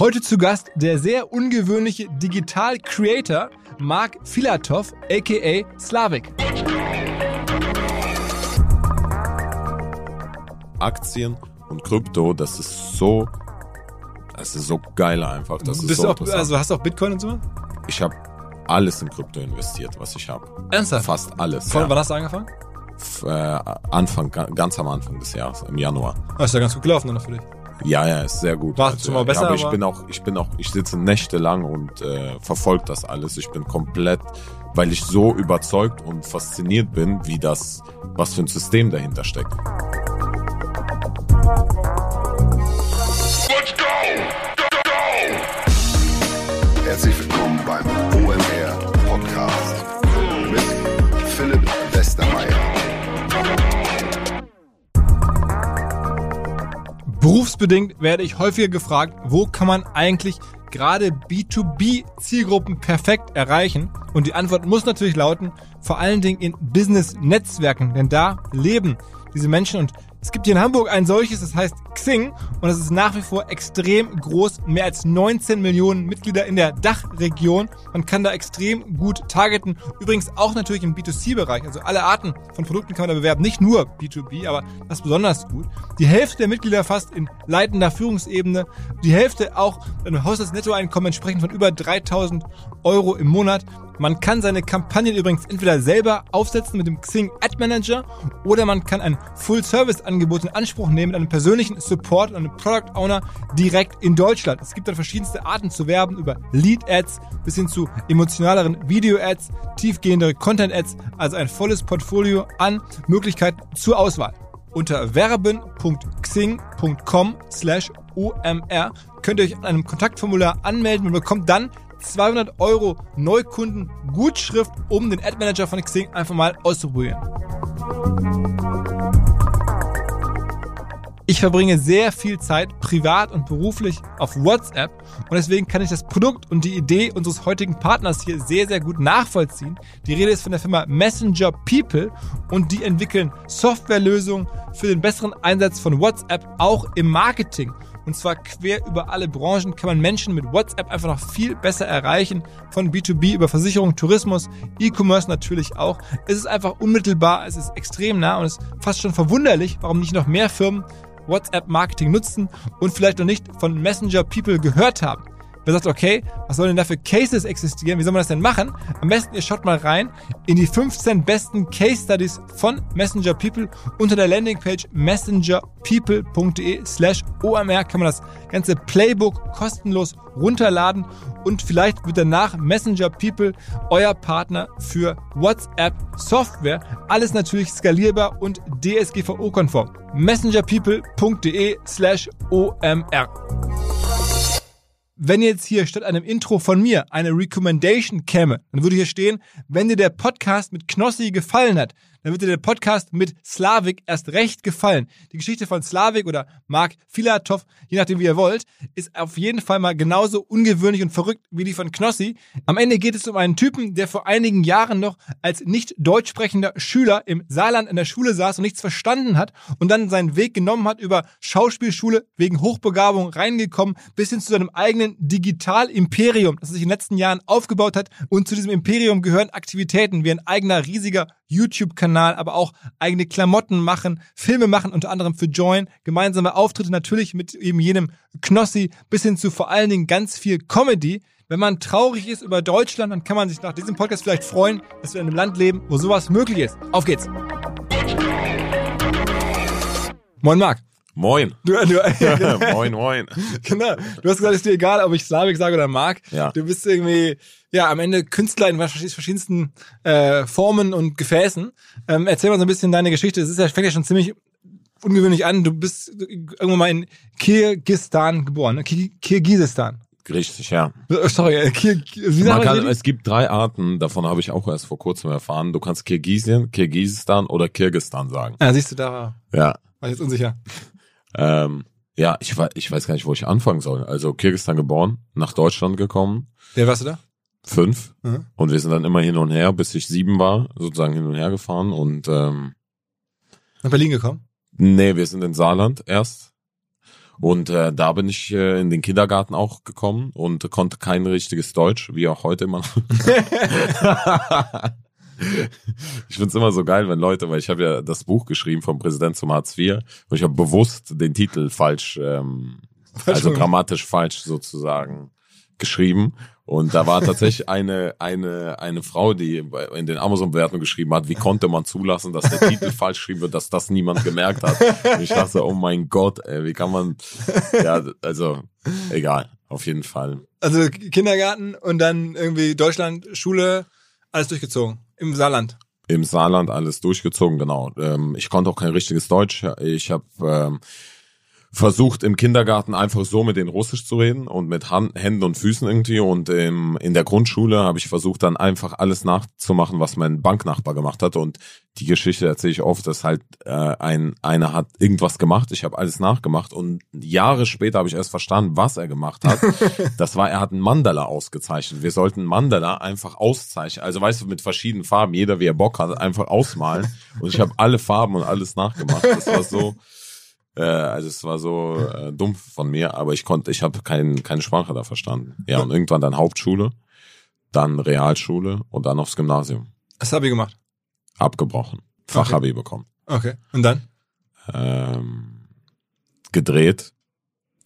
Heute zu Gast der sehr ungewöhnliche Digital Creator Mark Filatov, aka Slavik. Aktien und Krypto, das ist so, das ist so geil einfach. Das ist Bist so du auch, also hast du auch Bitcoin und so? ich habe alles in Krypto investiert, was ich habe. Ernsthaft? Fast alles. Von ja. wann hast du angefangen? F- äh, Anfang, ga- ganz am Anfang des Jahres, im Januar. Ah, ist ja ganz gut gelaufen dann für dich. Ja, ja, ist sehr gut. War schon mal besser, ja, aber ich aber- bin auch, ich bin auch, ich sitze nächtelang und äh, verfolge das alles. Ich bin komplett, weil ich so überzeugt und fasziniert bin, wie das, was für ein System dahinter steckt. Berufsbedingt werde ich häufiger gefragt, wo kann man eigentlich gerade B2B-Zielgruppen perfekt erreichen? Und die Antwort muss natürlich lauten, vor allen Dingen in Business-Netzwerken, denn da leben diese Menschen und es gibt hier in Hamburg ein solches, das heißt Xing und das ist nach wie vor extrem groß, mehr als 19 Millionen Mitglieder in der Dachregion. Man kann da extrem gut targeten. Übrigens auch natürlich im B2C-Bereich, also alle Arten von Produkten kann man da bewerben, nicht nur B2B, aber das ist besonders gut. Die Hälfte der Mitglieder fast in leitender Führungsebene, die Hälfte auch einem Haushaltsnettoeinkommen entsprechend von über 3000 Euro im Monat. Man kann seine Kampagnen übrigens entweder selber aufsetzen mit dem Xing Ad Manager oder man kann ein Full-Service-Angebot in Anspruch nehmen mit einem persönlichen Support und einem Product Owner direkt in Deutschland. Es gibt dann verschiedenste Arten zu werben über Lead-Ads bis hin zu emotionaleren Video-Ads, tiefgehendere Content-Ads, also ein volles Portfolio an Möglichkeiten zur Auswahl. Unter werben.xing.com slash omr könnt ihr euch an einem Kontaktformular anmelden und bekommt dann 200 Euro Neukunden Gutschrift, um den Ad Manager von Xing einfach mal auszuprobieren. Ich verbringe sehr viel Zeit privat und beruflich auf WhatsApp und deswegen kann ich das Produkt und die Idee unseres heutigen Partners hier sehr, sehr gut nachvollziehen. Die Rede ist von der Firma Messenger People und die entwickeln Softwarelösungen für den besseren Einsatz von WhatsApp auch im Marketing. Und zwar quer über alle Branchen kann man Menschen mit WhatsApp einfach noch viel besser erreichen. Von B2B über Versicherung, Tourismus, E-Commerce natürlich auch. Es ist einfach unmittelbar, es ist extrem nah und es ist fast schon verwunderlich, warum nicht noch mehr Firmen WhatsApp-Marketing nutzen und vielleicht noch nicht von Messenger People gehört haben. Wer sagt, okay, was sollen denn da für Cases existieren? Wie soll man das denn machen? Am besten ihr schaut mal rein in die 15 besten Case Studies von Messenger People unter der Landingpage messengerpeople.de slash OMR kann man das ganze Playbook kostenlos runterladen und vielleicht wird danach Messenger People euer Partner für WhatsApp Software. Alles natürlich skalierbar und DSGVO-konform. messengerpeople.de slash OMR. Wenn jetzt hier statt einem Intro von mir eine Recommendation käme, dann würde hier stehen, wenn dir der Podcast mit Knossi gefallen hat, dann wird dir der Podcast mit Slavik erst recht gefallen. Die Geschichte von Slavik oder Mark Filatov, je nachdem wie ihr wollt, ist auf jeden Fall mal genauso ungewöhnlich und verrückt wie die von Knossi. Am Ende geht es um einen Typen, der vor einigen Jahren noch als nicht deutsch sprechender Schüler im Saarland in der Schule saß und nichts verstanden hat und dann seinen Weg genommen hat über Schauspielschule wegen Hochbegabung reingekommen bis hin zu seinem eigenen Digitalimperium, das sich in den letzten Jahren aufgebaut hat und zu diesem Imperium gehören Aktivitäten wie ein eigener riesiger YouTube-Kanal, aber auch eigene Klamotten machen, Filme machen, unter anderem für Join, gemeinsame Auftritte natürlich mit eben jenem Knossi, bis hin zu vor allen Dingen ganz viel Comedy. Wenn man traurig ist über Deutschland, dann kann man sich nach diesem Podcast vielleicht freuen, dass wir in einem Land leben, wo sowas möglich ist. Auf geht's! Moin Marc. Moin. Du, du, moin, moin. genau. Du hast gesagt, es ist dir egal, ob ich Slavik sage oder Marc. Ja. Du bist irgendwie, ja, am Ende Künstler in verschied- verschiedensten äh, Formen und Gefäßen. Ähm, erzähl mal so ein bisschen deine Geschichte. Es ist ja, fängt ja schon ziemlich ungewöhnlich an. Du bist irgendwann mal in Kirgistan geboren, ne? Kir Kirgisistan. Richtig, ja. Äh, Sorry, äh, Kir wie Man kann, es gibt drei Arten, davon habe ich auch erst vor kurzem erfahren. Du kannst Kirgisien, Kirgisistan oder Kirgistan sagen. Ja, siehst du, da war, Ja. war ich jetzt unsicher. Ähm, ja, ich, wei- ich weiß gar nicht, wo ich anfangen soll. Also Kirgisistan geboren, nach Deutschland gekommen, Wer warst du da? fünf. Mhm. Und wir sind dann immer hin und her, bis ich sieben war, sozusagen hin und her gefahren. Und ähm, Nach Berlin gekommen? nee, wir sind in Saarland erst. Und äh, da bin ich äh, in den Kindergarten auch gekommen und konnte kein richtiges Deutsch, wie auch heute immer. ich find's immer so geil, wenn Leute, weil ich habe ja das Buch geschrieben vom Präsident zum Hartz IV und ich habe bewusst den Titel falsch, ähm, also grammatisch falsch sozusagen geschrieben. Und da war tatsächlich eine, eine, eine Frau, die in den Amazon-Bewertungen geschrieben hat, wie konnte man zulassen, dass der Titel falsch geschrieben wird, dass das niemand gemerkt hat. Und ich dachte, oh mein Gott, ey, wie kann man, ja, also, egal, auf jeden Fall. Also Kindergarten und dann irgendwie Deutschland, Schule, alles durchgezogen. Im Saarland. Im Saarland alles durchgezogen, genau. Ähm, ich konnte auch kein richtiges Deutsch. Ich habe ähm, versucht im Kindergarten einfach so mit denen Russisch zu reden und mit Hand, Händen und Füßen irgendwie. Und im, in der Grundschule habe ich versucht dann einfach alles nachzumachen, was mein Banknachbar gemacht hat. Und die Geschichte erzähle ich oft, dass halt äh, ein einer hat irgendwas gemacht, ich habe alles nachgemacht. Und Jahre später habe ich erst verstanden, was er gemacht hat. das war, er hat einen Mandala ausgezeichnet. Wir sollten Mandala einfach auszeichnen, also weißt du, mit verschiedenen Farben, jeder wie er Bock hat, einfach ausmalen. Und ich habe alle Farben und alles nachgemacht. Das war so äh, also es war so äh, dumm von mir, aber ich konnte, ich habe kein, keine Sprache da verstanden. Ja, und irgendwann dann Hauptschule, dann Realschule und dann aufs Gymnasium. Was habe ich gemacht? Abgebrochen. Fachabi bekommen. Okay. Und dann? Ähm, gedreht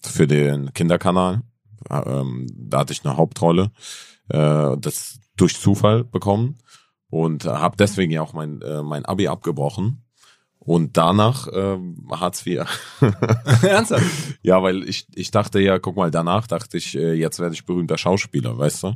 für den Kinderkanal. Ähm, da hatte ich eine Hauptrolle. Äh, das durch Zufall bekommen und habe deswegen ja auch mein, äh, mein Abi abgebrochen. Und danach ähm, Hartz IV. Ernsthaft? Ja, weil ich, ich dachte ja, guck mal, danach dachte ich, äh, jetzt werde ich berühmter Schauspieler, weißt du?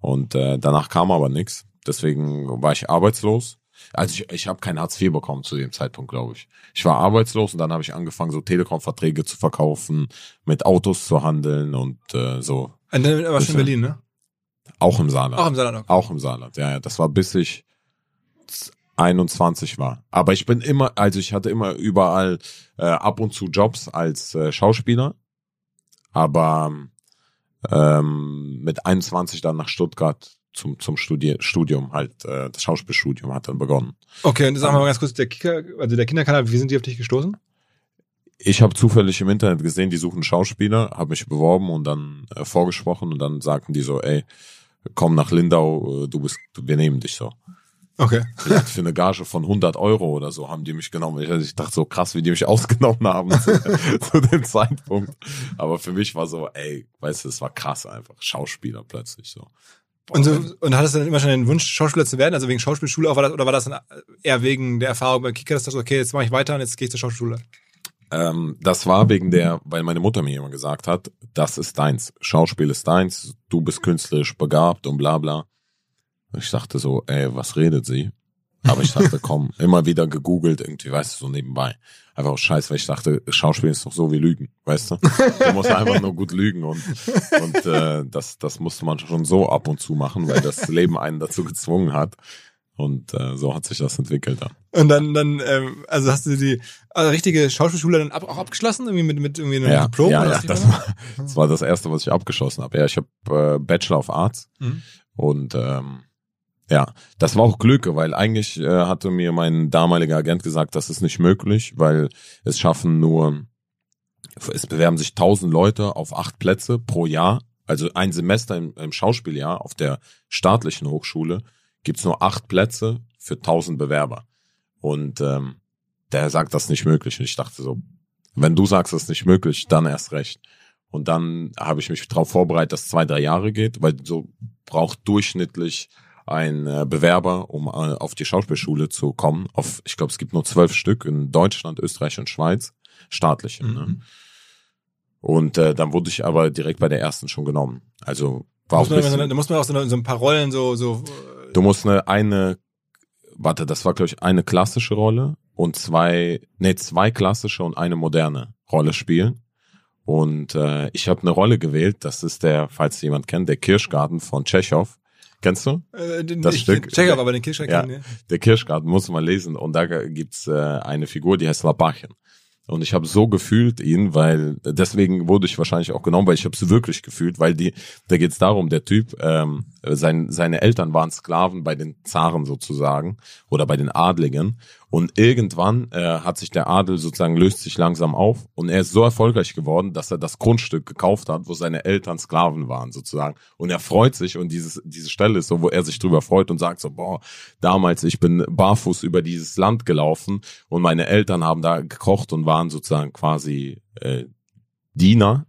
Und äh, danach kam aber nichts. Deswegen war ich arbeitslos. Also ich, ich habe kein Hartz IV bekommen zu dem Zeitpunkt, glaube ich. Ich war arbeitslos und dann habe ich angefangen, so Telekom-Verträge zu verkaufen, mit Autos zu handeln und äh, so. Und dann war schon in. Berlin, ne? Auch im Saarland. Auch im Saarland. Okay. Auch im Saarland, ja, ja. Das war bis ich 21 war. Aber ich bin immer, also ich hatte immer überall äh, ab und zu Jobs als äh, Schauspieler. Aber ähm, mit 21 dann nach Stuttgart zum, zum Studi Studium, halt äh, das Schauspielstudium hat dann begonnen. Okay, und sagen wir mal ganz kurz, der Kicker, also der Kinderkanal, wie sind die auf dich gestoßen? Ich habe zufällig im Internet gesehen, die suchen Schauspieler, habe mich beworben und dann äh, vorgesprochen und dann sagten die so, ey, komm nach Lindau, äh, du bist, wir nehmen dich so. Okay. Vielleicht für eine Gage von 100 Euro oder so haben die mich genommen. Ich, ich dachte so krass, wie die mich ausgenommen haben zu, zu dem Zeitpunkt. Aber für mich war so, ey, weißt du, es war krass einfach. Schauspieler plötzlich so. Und, so, und hattest du dann immer schon den Wunsch, Schauspieler zu werden? Also wegen Schauspielschule auch, war das, oder war das dann eher wegen der Erfahrung bei Kicker, dass du sagst, okay, jetzt mache ich weiter und jetzt gehe ich zur Schauspielschule? Ähm, das war wegen der, weil meine Mutter mir immer gesagt hat, das ist deins. Schauspiel ist deins, du bist künstlerisch begabt und bla bla. Ich dachte so, ey, was redet sie? Aber ich dachte, komm, immer wieder gegoogelt, irgendwie, weißt du, so nebenbei. Einfach auch scheiß, weil ich dachte, Schauspiel ist doch so wie Lügen, weißt du? Du musst einfach nur gut lügen und, und äh, das, das musste man schon so ab und zu machen, weil das Leben einen dazu gezwungen hat. Und äh, so hat sich das entwickelt dann. Und dann, dann, ähm, also hast du die also richtige Schauspielschule dann ab, auch abgeschlossen, irgendwie mit, mit irgendwie einem ja, Diplom? ja, oder ja das, war, das war das erste, was ich abgeschlossen habe. Ja, ich habe äh, Bachelor of Arts Mhm. und ähm, ja, das war auch Glück, weil eigentlich äh, hatte mir mein damaliger Agent gesagt, das ist nicht möglich, weil es schaffen nur, es bewerben sich tausend Leute auf acht Plätze pro Jahr. Also ein Semester im, im Schauspieljahr auf der staatlichen Hochschule gibt's nur acht Plätze für tausend Bewerber. Und ähm, der sagt, das ist nicht möglich. Und ich dachte so, wenn du sagst, das ist nicht möglich, dann erst recht. Und dann habe ich mich darauf vorbereitet, dass zwei, drei Jahre geht, weil so braucht durchschnittlich ein äh, Bewerber, um äh, auf die Schauspielschule zu kommen. Auf, ich glaube, es gibt nur zwölf Stück in Deutschland, Österreich und Schweiz, staatliche. Ne? Mhm. Und äh, dann wurde ich aber direkt bei der ersten schon genommen. Also war Muss auch man, immer so, bisschen, da muss man auch so, eine, so ein paar Rollen so, so äh, Du musst eine, eine, warte, das war glaube ich eine klassische Rolle und zwei, nee, zwei klassische und eine moderne Rolle spielen. Und äh, ich habe eine Rolle gewählt, das ist der, falls jemand kennt, der Kirschgarten von Tschechow. Kennst du? äh, den, Das ich, Stück- Check aber den Kirschner Ja. ja. Der Kirschgarten, muss man lesen. Und da gibt's äh, eine Figur, die heißt Labachen. Und ich habe so gefühlt ihn, weil deswegen wurde ich wahrscheinlich auch genommen, weil ich habe es wirklich gefühlt, weil die, da geht's darum, der Typ ähm, Äh, Sein, seine Eltern waren Sklaven bei den Zaren sozusagen oder bei den Adligen. Und irgendwann äh, hat sich der Adel sozusagen löst sich langsam auf. Und er ist so erfolgreich geworden, dass er das Grundstück gekauft hat, wo seine Eltern Sklaven waren sozusagen. Und er freut sich. Und dieses, diese Stelle ist so, wo er sich drüber freut und sagt so, boah, damals ich bin barfuß über dieses Land gelaufen. Und meine Eltern haben da gekocht und waren sozusagen quasi äh, Diener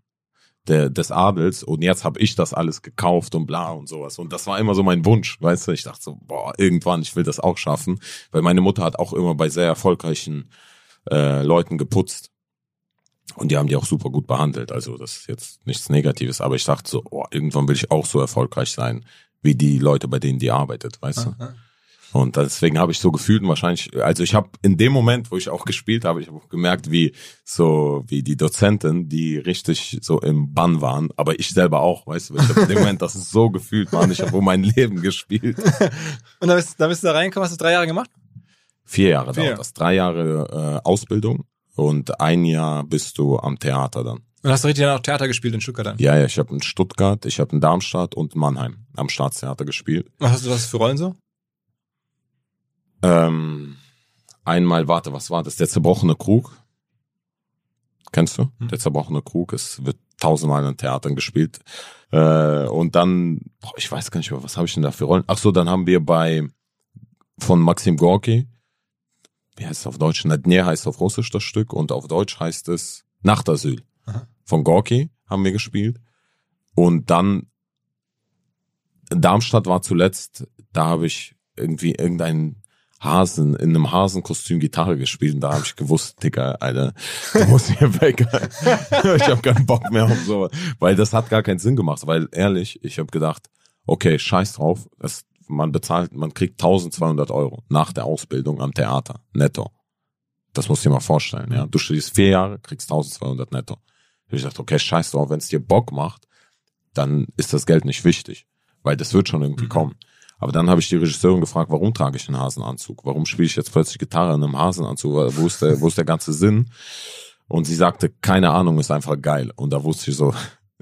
der, des Adels und jetzt habe ich das alles gekauft und bla und sowas. Und das war immer so mein Wunsch, weißt du? Ich dachte so, boah, irgendwann, ich will das auch schaffen, weil meine Mutter hat auch immer bei sehr erfolgreichen äh, Leuten geputzt. Und die haben die auch super gut behandelt. Also das ist jetzt nichts Negatives, aber ich dachte so, oh, irgendwann will ich auch so erfolgreich sein, wie die Leute, bei denen die arbeitet, weißt du? Und deswegen habe ich so gefühlt und wahrscheinlich, also ich habe in dem Moment, wo ich auch gespielt habe, ich habe auch gemerkt, wie so wie die Dozenten, die richtig so im Bann waren, aber ich selber auch, weißt du, ich habe in dem Moment das so gefühlt, Mann, ich habe um mein Leben gespielt. Und da bist, da bist du da reingekommen, hast du drei Jahre gemacht? Vier Jahre Vier. dauert das, drei Jahre äh, Ausbildung und ein Jahr bist du am Theater dann. Und hast du richtig dann auch Theater gespielt in Stuttgart dann? Ja, ja, ich habe in Stuttgart, ich habe in Darmstadt und Mannheim am Staatstheater gespielt. Was hast du das für Rollen so? Ähm, einmal, warte, was war das? Der zerbrochene Krug. Kennst du? Hm. Der zerbrochene Krug. Es wird tausendmal in Theatern gespielt. Äh, und dann, boah, ich weiß gar nicht mehr, was habe ich denn da für Rollen? Ach so, dann haben wir bei von Maxim Gorki, wie heißt es auf Deutsch? Na Dne heißt auf Russisch das Stück und auf Deutsch heißt es Nachtasyl. Aha. Von Gorki haben wir gespielt. Und dann Darmstadt war zuletzt, da habe ich irgendwie irgendeinen Hasen, in einem Hasenkostüm Gitarre gespielt und da habe ich gewusst, Digga, Alter, du musst hier weg. ich habe keinen Bock mehr auf so, weil das hat gar keinen Sinn gemacht, weil ehrlich, ich habe gedacht, okay, scheiß drauf, das, man bezahlt, man kriegt 1200 Euro nach der Ausbildung am Theater, netto. Das musst du dir mal vorstellen, ja. Du studierst vier Jahre, kriegst 1200 netto. Ich gesagt, okay, scheiß drauf, wenn es dir Bock macht, dann ist das Geld nicht wichtig, weil das wird schon irgendwie Mhm. kommen. Aber dann habe ich die Regisseurin gefragt, warum trage ich einen Hasenanzug? Warum spiele ich jetzt plötzlich Gitarre in einem Hasenanzug? Wo ist der, wo ist der ganze Sinn? Und sie sagte, keine Ahnung, ist einfach geil. Und da wusste ich so,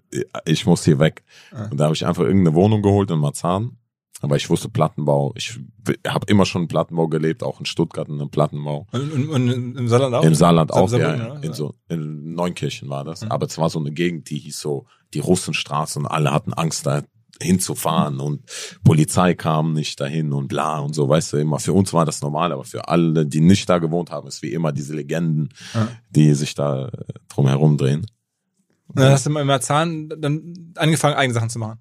ich muss hier weg. Und da habe ich einfach irgendeine Wohnung geholt in Marzahn. Aber ich wusste Plattenbau. Ich habe immer schon im Plattenbau gelebt, auch in Stuttgart in einem Plattenbau. Und, und, und im Saarland auch? Im Saarland Sa- auch, ja, Saarbrücken, ja. In so, in Neunkirchen war das. Mhm. Aber es war so eine Gegend, die hieß so, die Russenstraße und alle hatten Angst da hinzufahren und Polizei kam nicht dahin und bla und so, weißt du, immer. Für uns war das normal, aber für alle, die nicht da gewohnt haben, ist wie immer diese Legenden, Ja. die sich da drum herum drehen. Und dann hast du im Marzahn dann angefangen, eigene Sachen zu machen.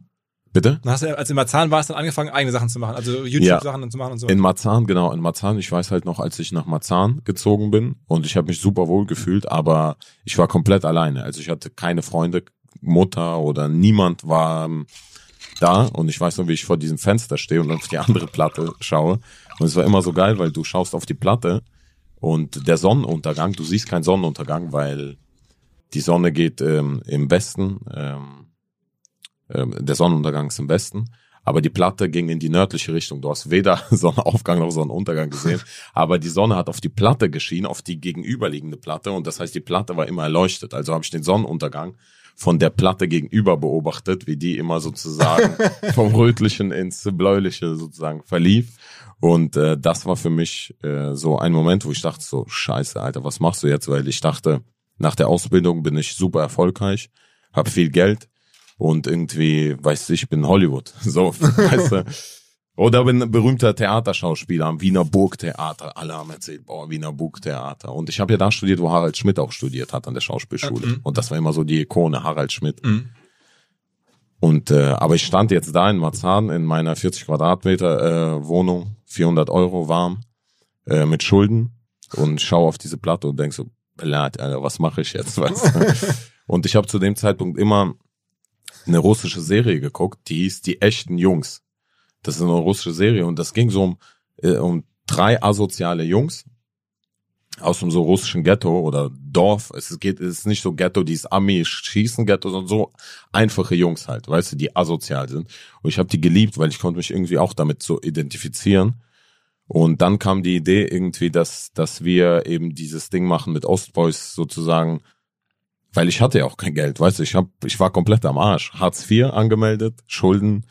Bitte? Dann hast du, als im Marzahn warst, dann angefangen, eigene Sachen zu machen. Also YouTube-Sachen zu machen und so. In Marzahn, genau, in Marzahn. Ich weiß halt noch, als ich nach Marzahn gezogen bin und ich habe mich super wohl gefühlt, aber ich war komplett alleine. Also ich hatte keine Freunde, Mutter oder niemand war ähm, da und ich weiß noch, wie ich vor diesem Fenster stehe und auf die andere Platte schaue. Und es war immer so geil, weil du schaust auf die Platte und der Sonnenuntergang, du siehst keinen Sonnenuntergang, weil die Sonne geht ähm, im Westen, ähm, ähm, der Sonnenuntergang ist im Westen, aber die Platte ging in die nördliche Richtung. Du hast weder Sonnenaufgang noch Sonnenuntergang gesehen, aber die Sonne hat auf die Platte geschienen, auf die gegenüberliegende Platte und das heißt, die Platte war immer erleuchtet. Also habe ich den Sonnenuntergang von der Platte gegenüber beobachtet, wie die immer sozusagen vom Rötlichen ins Bläuliche sozusagen verlief. Und äh, das war für mich äh, so ein Moment, wo ich dachte so, scheiße, Alter, was machst du jetzt? Weil ich dachte, nach der Ausbildung bin ich super erfolgreich, habe viel Geld und irgendwie, weißt du, ich bin Hollywood. So, weißt du. Oder bin ein berühmter Theaterschauspieler am Wiener Burgtheater. Alle haben erzählt, boah, Wiener Burgtheater. Und ich habe ja da studiert, wo Harald Schmidt auch studiert hat an der Schauspielschule. Mhm. Und das war immer so die Ikone, Harald Schmidt. Mhm. Und äh, aber ich stand jetzt da in Marzahn in meiner 40 Quadratmeter äh, Wohnung, 400 Euro warm, äh, mit Schulden und schaue auf diese Platte und denk so, Belat, Alter, was mache ich jetzt? Weißt und ich habe zu dem Zeitpunkt immer eine russische Serie geguckt, die hieß Die echten Jungs. Das ist eine russische Serie und das ging so um, äh, um drei asoziale Jungs aus einem so russischen Ghetto oder Dorf. Es geht, es ist nicht so Ghetto, dieses Armee-Schießen-Ghetto, sondern so einfache Jungs halt, weißt du, die asozial sind. Und ich habe die geliebt, weil ich konnte mich irgendwie auch damit so identifizieren. Und dann kam die Idee irgendwie, dass, dass wir eben dieses Ding machen mit Ostboys sozusagen, weil ich hatte ja auch kein Geld, weißt du, ich hab, ich war komplett am Arsch. Hartz IV angemeldet, Schulden,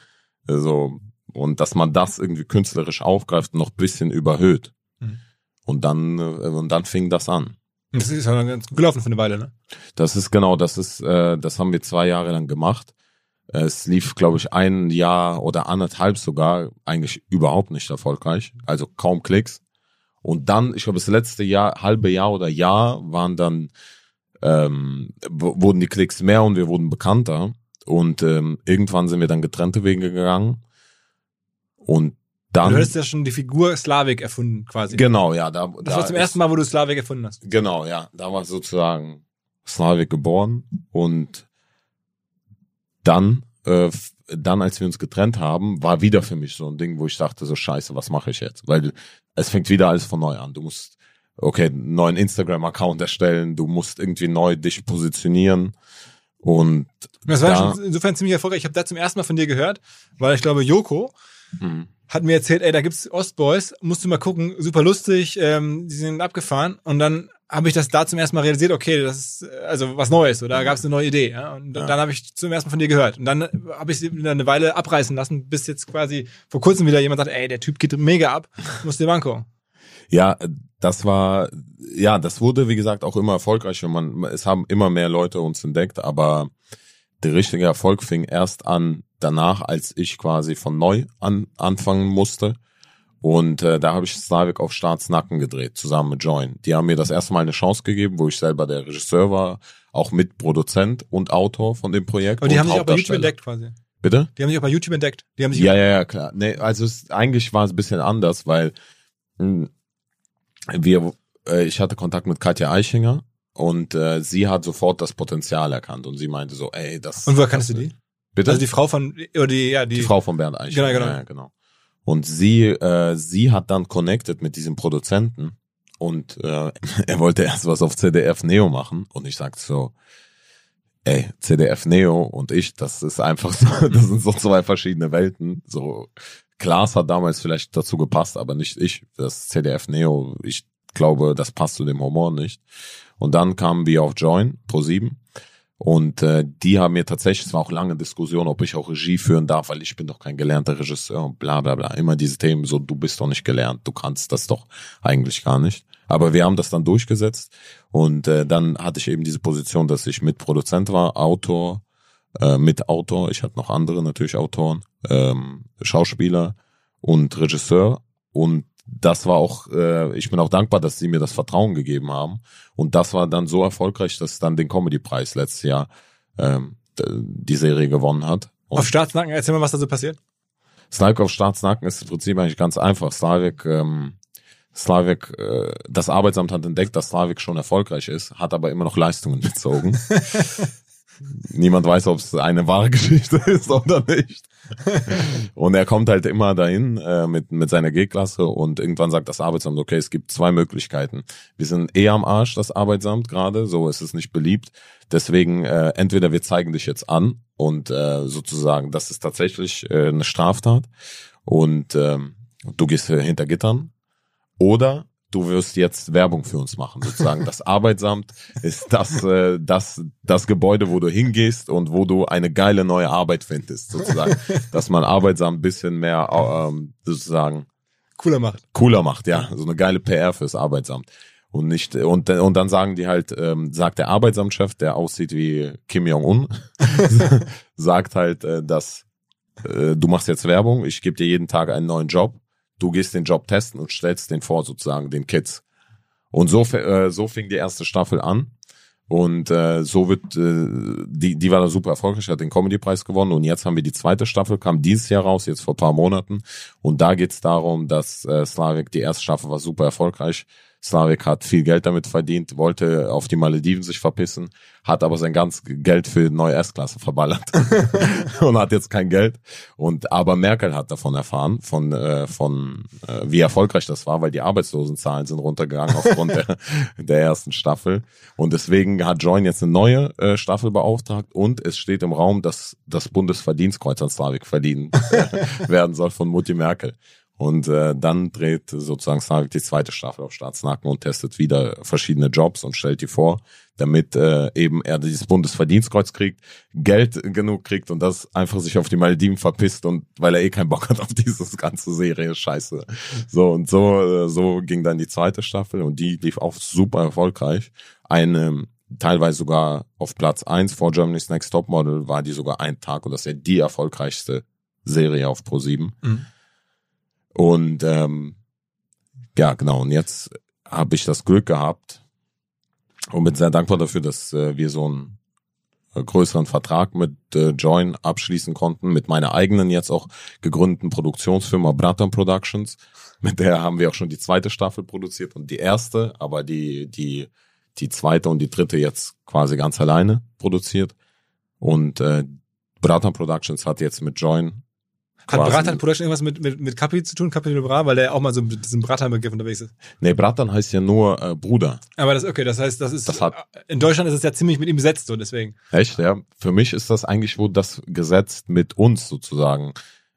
Also, und dass man das irgendwie künstlerisch aufgreift und noch ein bisschen überhöht. Mhm. Und dann, äh, und dann fing das an. Das ist ja dann ganz gut gelaufen für eine Weile, ne? Das ist genau, das ist, äh, das haben wir zwei Jahre lang gemacht. Es lief, glaube ich, ein Jahr oder anderthalb sogar eigentlich überhaupt nicht erfolgreich, also kaum Klicks. Und dann, ich glaube, das letzte Jahr, halbe Jahr oder Jahr waren dann ähm, wurden die Klicks mehr und wir wurden bekannter. Und ähm, irgendwann sind wir dann getrennte Wege gegangen. Und dann du hattest ja schon die Figur Slavik erfunden, quasi. genau, ja, da, das war zum ersten Mal, wo du Slavik erfunden hast. Genau, ja. Da war sozusagen Slavik geboren und dann, äh, dann, als wir uns getrennt haben, war wieder für mich so ein Ding, wo ich dachte, so scheiße, was mache ich jetzt? Weil es fängt wieder alles von neu an. Du musst, okay, einen neuen Instagram-Account erstellen, du musst irgendwie neu dich positionieren und Das war da, insofern ziemlich erfolgreich. Ich habe da zum ersten Mal von dir gehört, weil ich glaube, Joko Mhm. hat mir erzählt, ey, da gibt's Ostboys, musst du mal gucken, super lustig, ähm, die sind abgefahren und dann habe ich das da zum ersten Mal realisiert, okay, das ist äh, also was Neues oder gab's eine neue Idee, ja? Und Ja. dann habe ich zum ersten Mal von dir gehört und dann habe ich sie wieder eine Weile abreißen lassen, bis jetzt quasi vor kurzem wieder jemand sagt, ey, der Typ geht mega ab, muss dir mal angucken. Ja, das war, ja, das wurde, wie gesagt, auch immer erfolgreicher. Man, es haben immer mehr Leute uns entdeckt, aber der richtige Erfolg fing erst an danach, als ich quasi von neu an, anfangen musste. Und äh, da habe ich Slavik auf Staatsnacken gedreht, zusammen mit Join. Die haben mir das erste Mal eine Chance gegeben, wo ich selber der Regisseur war, auch Mitproduzent und Autor von dem Projekt. Aber die und haben sich auch bei YouTube entdeckt quasi. Bitte? Die haben sich auch bei YouTube entdeckt. Die haben sich Ja, ja, ja, klar. Nee, also es, eigentlich war es ein bisschen anders, weil mh, wir, äh, ich hatte Kontakt mit Katja Eichinger und äh, sie hat sofort das Potenzial erkannt und sie meinte so, ey, das. Und woher kannst du die? Bitte? Also die Frau von oder die ja, die, Die Frau von Bernd Eichinger. Genau, genau. Ja, genau. Und sie, äh, sie hat dann connected mit diesem Produzenten und äh, er wollte erst was auf CDF Neo machen und ich sagte so, ey, CDF Neo und ich, das ist einfach so, das sind so zwei verschiedene Welten. So, Klaas hat damals vielleicht dazu gepasst, aber nicht ich. Das CDF Neo, ich glaube, das passt zu dem Humor nicht. Und dann kamen wir auf Join, Pro 7. Und äh, die haben mir tatsächlich, es war auch lange Diskussion, ob ich auch Regie führen darf, weil ich bin doch kein gelernter Regisseur und bla bla bla. Immer diese Themen so, du bist doch nicht gelernt, du kannst das doch eigentlich gar nicht. Aber wir haben das dann durchgesetzt und äh, dann hatte ich eben diese Position, dass ich Mitproduzent war, Autor, äh, Mitautor, ich hatte noch andere natürlich Autoren, ähm, Schauspieler und Regisseur und das war auch, äh, ich bin auch dankbar, dass sie mir das Vertrauen gegeben haben. Und das war dann so erfolgreich, dass dann den Comedy-Preis letztes Jahr ähm, die Serie gewonnen hat. Und auf Staatsnacken, erzähl mal, was da so passiert. Slavik auf Staatsnacken ist im Prinzip eigentlich ganz einfach. Slavik, ähm, Slavik, äh, das Arbeitsamt hat entdeckt, dass Slavik schon erfolgreich ist, hat aber immer noch Leistungen bezogen. Niemand weiß, ob es eine wahre Geschichte ist oder nicht. Und er kommt halt immer dahin äh, mit, mit seiner G-Klasse und irgendwann sagt das Arbeitsamt, okay, es gibt zwei Möglichkeiten. Wir sind eh am Arsch, das Arbeitsamt gerade, so ist es nicht beliebt. Deswegen äh, entweder wir zeigen dich jetzt an und äh, sozusagen, das ist tatsächlich äh, eine Straftat und ähm, du gehst äh, hinter Gittern oder du wirst jetzt Werbung für uns machen. Sozusagen das Arbeitsamt ist das, äh, das, das Gebäude, wo du hingehst und wo du eine geile neue Arbeit findest. Sozusagen, dass man Arbeitsamt ein bisschen mehr ähm, sozusagen Cooler macht. cooler macht, ja, so eine geile PR fürs Arbeitsamt. Und nicht, und, und dann sagen die halt, ähm, sagt der Arbeitsamtchef, der aussieht wie Kim Jong-un, sagt halt, äh, dass äh, du machst jetzt Werbung, ich gebe dir jeden Tag einen neuen Job, du gehst den Job testen und stellst den vor, sozusagen, den Kids. Und so, äh, so fing die erste Staffel an. Und äh, so wird, äh, die, die war da super erfolgreich, hat den Comedy-Preis gewonnen. Und jetzt haben wir die zweite Staffel, kam dieses Jahr raus, jetzt vor paar Monaten. Und da geht's darum, dass äh, Slavik, die erste Staffel war super erfolgreich. Slavik hat viel Geld damit verdient, wollte auf die Malediven sich verpissen, hat aber sein ganz Geld für neue S-Klasse verballert und hat jetzt kein Geld. Und aber Merkel hat davon erfahren, von äh, von äh, wie erfolgreich das war, weil die Arbeitslosenzahlen sind runtergegangen aufgrund der, der ersten Staffel. Und deswegen hat Join jetzt eine neue äh, Staffel beauftragt und es steht im Raum, dass das Bundesverdienstkreuz an Slavik verliehen äh, werden soll von Mutti Merkel. Und äh, dann dreht sozusagen Slavik die zweite Staffel auf Staatsnacken und testet wieder verschiedene Jobs und stellt die vor, damit äh, eben er dieses Bundesverdienstkreuz kriegt, Geld genug kriegt und das einfach sich auf die Malediven verpisst und weil er eh keinen Bock hat auf dieses ganze Serie Scheiße. So und so äh, so ging dann die zweite Staffel und die lief auch super erfolgreich. Eine teilweise sogar auf Platz eins vor Germany's Next Topmodel war die sogar ein Tag und das ist ja die erfolgreichste Serie auf Pro7. Mhm. Und ähm, ja, genau. Und jetzt habe ich das Glück gehabt und bin sehr dankbar dafür, dass äh, wir so einen äh, größeren Vertrag mit äh, Join abschließen konnten, mit meiner eigenen jetzt auch gegründeten Produktionsfirma Bratan Productions. Mit der haben wir auch schon die zweite Staffel produziert und die erste, aber die, die, die zweite und die dritte jetzt quasi ganz alleine produziert. Und äh, Bratan Productions hat jetzt mit Join Hat Bratan Production irgendwas mit, mit, mit Kapi zu tun, Kapi Bra, weil der auch mal so mit diesem Bratan-Begriff unterwegs ist. Nee, Bratan heißt ja nur äh, Bruder. Aber das, okay, das heißt, das ist, Das hat- in Deutschland ist es ja ziemlich mit ihm besetzt, so deswegen. Echt, ja. Für mich ist das eigentlich wohl das Gesetz mit uns sozusagen.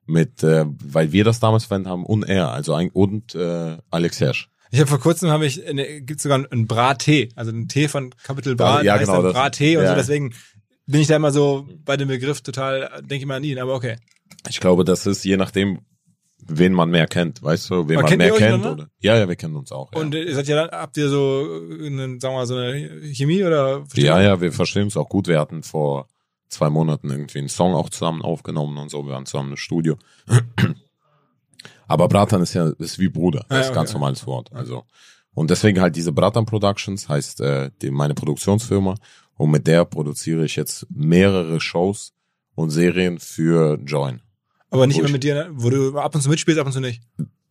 Mit, äh, weil wir das damals verwendet haben und er, also ein, und äh, Alex Hersch. Ich habe vor kurzem habe ich, eine, gibt's sogar einen Bra-Tee, also einen Tee von Capital Bra, Ja, heißt genau, Bra-Tee und ja. so, deswegen bin ich da immer so bei dem Begriff total, denke ich mal an ihn, aber okay. Ich glaube, das ist je nachdem, wen man mehr kennt, weißt du, wen Aber man mehr kennt. Oder? Ja, ja, wir kennen uns auch. Ja. Und ihr seid ja dann, habt ihr so, eine, sagen wir mal, so eine Chemie oder? ja, ja, wir verstehen uns auch gut. Wir hatten vor zwei Monaten irgendwie einen Song auch zusammen aufgenommen und so. Wir waren zusammen im Studio. Aber Bratan ist ja ist wie Bruder. Das Ja, ist ein ganz okay. normales Wort. Also und deswegen halt diese Bratan Productions heißt äh, die, meine Produktionsfirma und mit der produziere ich jetzt mehrere Shows und Serien für Join. Aber nicht immer mit dir, ne? wo du ab und zu mitspielst, ab und zu nicht.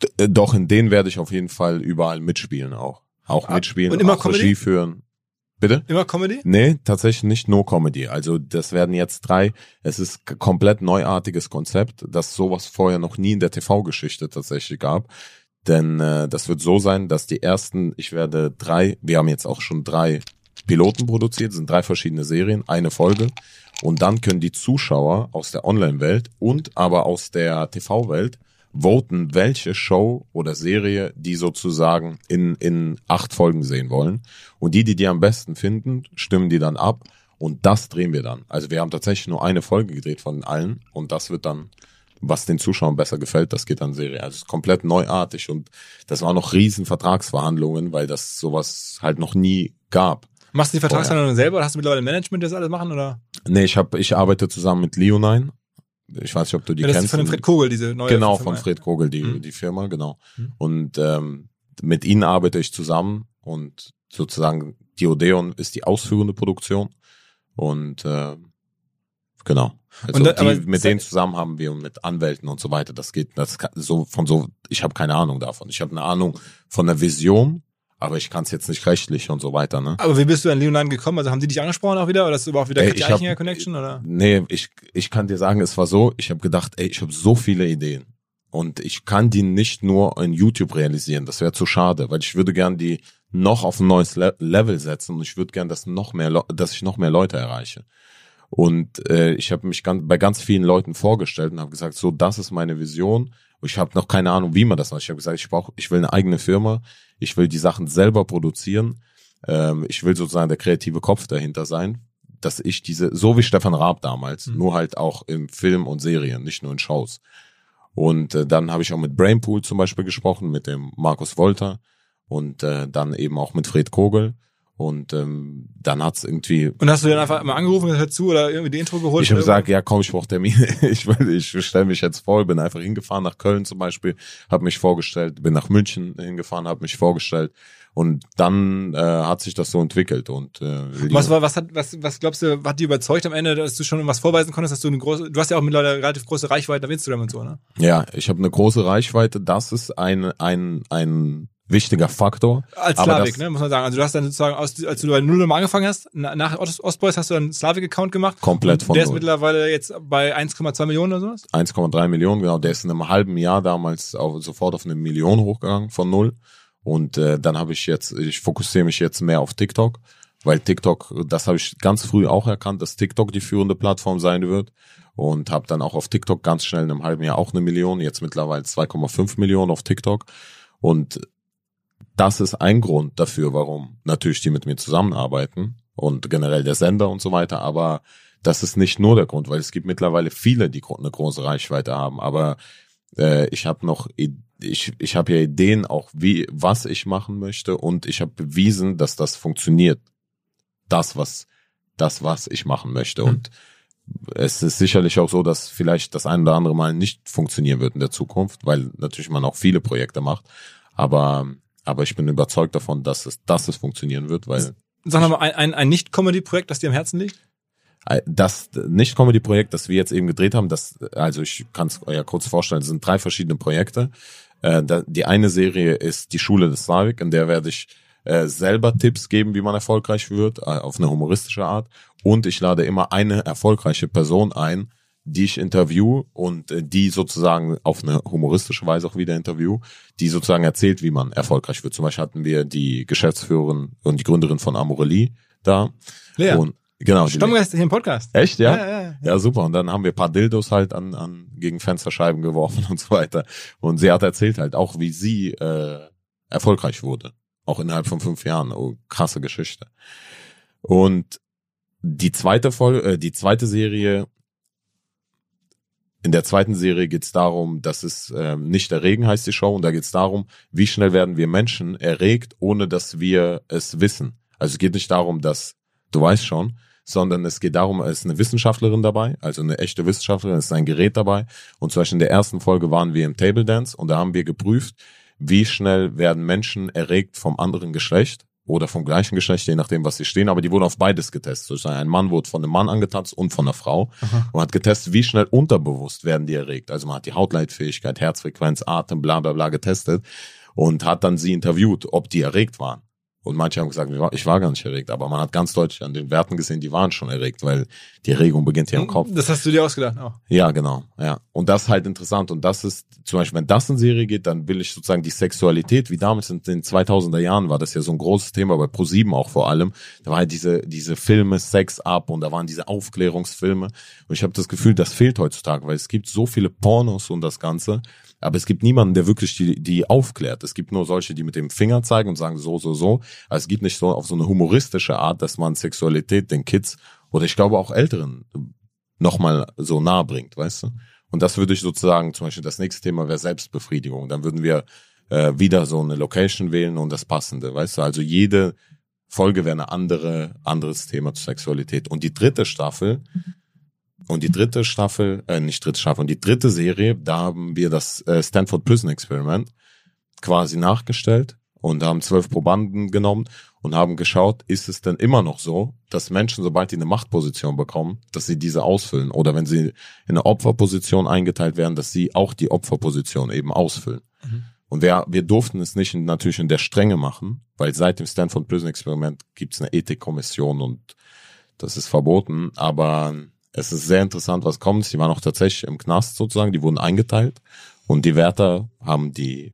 D äh, doch in denen werde ich auf jeden Fall überall mitspielen auch. Auch Ah, mitspielen, und immer auch Comedy? Regie führen. Bitte? Immer Comedy? Nee, tatsächlich nicht nur Comedy. Also das werden jetzt drei, es ist komplett neuartiges Konzept, das sowas vorher noch nie in der TV-Geschichte tatsächlich gab. Denn äh, das wird so sein, dass die ersten, ich werde drei, wir haben jetzt auch schon drei Piloten produziert, sind drei verschiedene Serien, eine Folge. Und dann können die Zuschauer aus der Online-Welt und aber aus der TV-Welt voten, welche Show oder Serie die sozusagen in, in acht Folgen sehen wollen. Und die, die die am besten finden, stimmen die dann ab. Und das drehen wir dann. Also wir haben tatsächlich nur eine Folge gedreht von allen. Und das wird dann, was den Zuschauern besser gefällt, das geht dann Serie. Also es ist komplett neuartig. Und das waren noch riesen Vertragsverhandlungen, weil das sowas halt noch nie gab. Machst du die Vertragsverhandlungen selber oder hast du mittlerweile ein Management, das alles machen? Oder? Nee, ich hab, ich arbeite zusammen mit Leonine. Ich weiß nicht, ob du die ja, das kennst. ist von dem Fred Kogel, diese neue Genau, Firma. von Fred Kogel, die, Mhm. die Firma, genau. Mhm. Und ähm, mit ihnen arbeite ich zusammen und sozusagen die Odeon ist die ausführende Produktion. Und äh, genau. Also Und da- die, mit denen zusammen haben wir und mit Anwälten und so weiter. Das geht das kann, so von so. Ich habe keine Ahnung davon. Ich habe eine Ahnung von der Vision, aber ich kann es jetzt nicht rechtlich und so weiter. Ne? Aber wie bist du an Leonine gekommen? Also haben die dich angesprochen auch wieder? Oder hast du überhaupt wieder Ey, ich hab- Connection? Oder? Nee, ich, ich kann dir sagen, es war so, ich habe gedacht, ey, ich habe so viele Ideen. Und ich kann die nicht nur in YouTube realisieren. Das wäre zu schade, weil ich würde gern die noch auf ein neues Le Level setzen und ich würde gern, dass noch mehr, dass ich noch mehr Leute erreiche. Und äh, ich habe mich ganz, bei ganz vielen Leuten vorgestellt und habe gesagt, so, das ist meine Vision. Und ich habe noch keine Ahnung, wie man das macht. Ich habe gesagt, ich brauche, ich will eine eigene Firma. Ich will die Sachen selber produzieren. Ähm, ich will sozusagen der kreative Kopf dahinter sein, dass ich diese, so wie Stefan Raab damals, Mhm. nur halt auch im Film und Serien, nicht nur in Shows. Und äh, dann habe ich auch mit Brainpool zum Beispiel gesprochen, mit dem Markus Wolter und äh, dann eben auch mit Fred Kogel. Und ähm, dann hat's irgendwie Und hast du dann einfach mal angerufen, hör zu oder irgendwie die Intro geholt? ich habe gesagt, ja komm, ich brauche Termine. Ich ich stelle mich jetzt vor, bin einfach hingefahren nach Köln zum Beispiel, habe mich vorgestellt, bin nach München hingefahren, habe mich vorgestellt und dann äh, hat sich das so entwickelt und äh, Was war, was hat, was, was glaubst du, hat die überzeugt am Ende, dass du schon was vorweisen konntest, dass du eine große, du hast ja auch mittlerweile relativ große Reichweite auf Instagram und so, ne? ja, ich habe eine große Reichweite. Das ist ein ein ein wichtiger Faktor. Als Slavik, ne, muss man sagen. Also du hast dann sozusagen, aus, als du bei Null mal angefangen hast, na- nach Ost- Ostboys hast du einen Slavik-Account gemacht. Komplett von Der ist mittlerweile jetzt bei 1,2 Millionen oder sowas. 1,3 Millionen, genau. Der ist in einem halben Jahr damals auf, sofort auf eine Million hochgegangen von null. Und äh, dann habe ich jetzt, ich fokussiere mich jetzt mehr auf TikTok, weil TikTok, das habe ich ganz früh auch erkannt, dass TikTok die führende Plattform sein wird. und habe dann auch auf TikTok ganz schnell in einem halben Jahr auch eine Million, jetzt mittlerweile 2,5 Millionen auf TikTok und das ist ein Grund dafür, warum natürlich die mit mir zusammenarbeiten und generell der Sender und so weiter, aber das ist nicht nur der Grund, weil es gibt mittlerweile viele, die eine große Reichweite haben, aber äh, ich habe noch ich ich habe ja Ideen auch wie was ich machen möchte. Und ich habe bewiesen, dass das funktioniert. Das was das was ich machen möchte. Mhm. und es ist sicherlich auch so, dass vielleicht das ein oder andere Mal nicht funktionieren wird in der Zukunft, weil natürlich man auch viele Projekte macht, aber aber ich bin überzeugt davon, dass es dass es funktionieren wird, weil Sag nochmal, ein, ein, ein Nicht-Comedy-Projekt, das dir am Herzen liegt? Äh, Das Nicht-Comedy-Projekt, das wir jetzt eben gedreht haben, das, also ich kann es ja kurz vorstellen, das sind drei verschiedene Projekte. Äh, Die eine Serie ist die Schule des Slavik, in der werde ich äh, selber Tipps geben, wie man erfolgreich wird, auf eine humoristische Art. Und ich lade immer eine erfolgreiche Person ein, die ich interview und äh, die sozusagen auf eine humoristische Weise auch wieder interview, die sozusagen erzählt, wie man erfolgreich wird. Zum Beispiel hatten wir die Geschäftsführerin und die Gründerin von Amorelie da. Lea. Und, genau. Stammgast hier im Podcast. Echt, ja? Ja, ja, ja. Ja, super. Und dann haben wir ein paar Dildos halt an, an gegen Fensterscheiben geworfen und so weiter. Und sie hat erzählt halt auch, wie sie äh, erfolgreich wurde. Auch innerhalb von fünf Jahren. Oh, krasse Geschichte. Und die zweite Folge, äh, die zweite Serie, in der zweiten Serie geht es darum, dass es ähm, nicht erregen heißt die Show, und da geht es darum, wie schnell werden wir Menschen erregt, ohne dass wir es wissen. Also es geht nicht darum, dass du weißt schon, sondern es geht darum, es ist eine Wissenschaftlerin dabei, also eine echte Wissenschaftlerin, es ist ein Gerät dabei. Und zum Beispiel in der ersten Folge waren wir im Table Dance und da haben wir geprüft, wie schnell werden Menschen erregt vom anderen Geschlecht oder vom gleichen Geschlecht, je nachdem, was sie stehen, aber die wurden auf beides getestet. Sozusagen ein Mann wurde von einem Mann angetanzt und von einer Frau und hat getestet, wie schnell unterbewusst werden die erregt. Also man hat die Hautleitfähigkeit, Herzfrequenz, Atem, bla bla bla getestet und hat dann sie interviewt, ob die erregt waren. Und manche haben gesagt, ich war, gar nicht erregt, aber man hat ganz deutlich an den Werten gesehen, die waren schon erregt, weil die Erregung beginnt hier im Kopf. Das hast du dir ausgedacht auch. Ja, genau. Ja. Und das ist halt interessant. Und das ist, zum Beispiel, wenn das in Serie geht, dann will ich sozusagen die Sexualität, wie damals in den 2000er Jahren war das ja so ein großes Thema, bei ProSieben auch vor allem. Da war halt diese, diese Filme Sex Up und da waren diese Aufklärungsfilme. Und ich habe das Gefühl, das fehlt heutzutage, weil es gibt so viele Pornos und das Ganze. Aber es gibt niemanden, der wirklich die, die aufklärt. Es gibt nur solche, die mit dem Finger zeigen und sagen so, so, so. Aber es gibt nicht so auf so eine humoristische Art, dass man Sexualität den Kids oder ich glaube auch Älteren nochmal so nahe bringt, weißt du? Und das würde ich sozusagen, zum Beispiel das nächste Thema wäre Selbstbefriedigung. Dann würden wir äh, wieder so eine Location wählen und das Passende, weißt du? Also jede Folge wäre eine andere, anderes Thema zur Sexualität. Und die dritte Staffel, und die dritte Staffel, äh, nicht dritte Staffel, und die dritte Serie, da haben wir das äh, Stanford Prison Experiment quasi nachgestellt und haben zwölf Probanden genommen und haben geschaut, ist es denn immer noch so, dass Menschen, sobald die eine Machtposition bekommen, dass sie diese ausfüllen oder wenn sie in eine Opferposition eingeteilt werden, dass sie auch die Opferposition eben ausfüllen. Und wir, wir durften es nicht in, natürlich in der Strenge machen, weil seit dem Stanford Prison Experiment gibt es eine Ethikkommission und das ist verboten, aber es ist sehr interessant, was kommt. Die waren auch tatsächlich im Knast sozusagen, die wurden eingeteilt und die Wärter haben die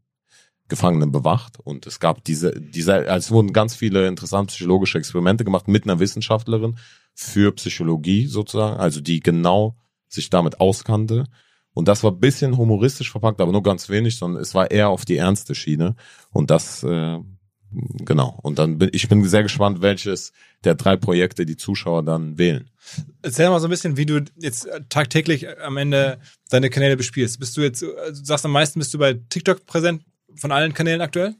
Gefangenen bewacht und es gab diese, diese, also es wurden ganz viele interessante psychologische Experimente gemacht mit einer Wissenschaftlerin für Psychologie sozusagen, also die genau sich damit auskannte. Und das war bisschen humoristisch verpackt, aber nur ganz wenig, sondern es war eher auf die ernste Schiene. Und das, äh, genau. Und dann bin ich bin sehr gespannt, welches der drei Projekte die Zuschauer dann wählen. Erzähl mal so ein bisschen, wie du jetzt äh, tagtäglich äh, am Ende deine Kanäle bespielst. Bist du jetzt, äh, du sagst am meisten, bist du bei TikTok präsent von allen Kanälen aktuell?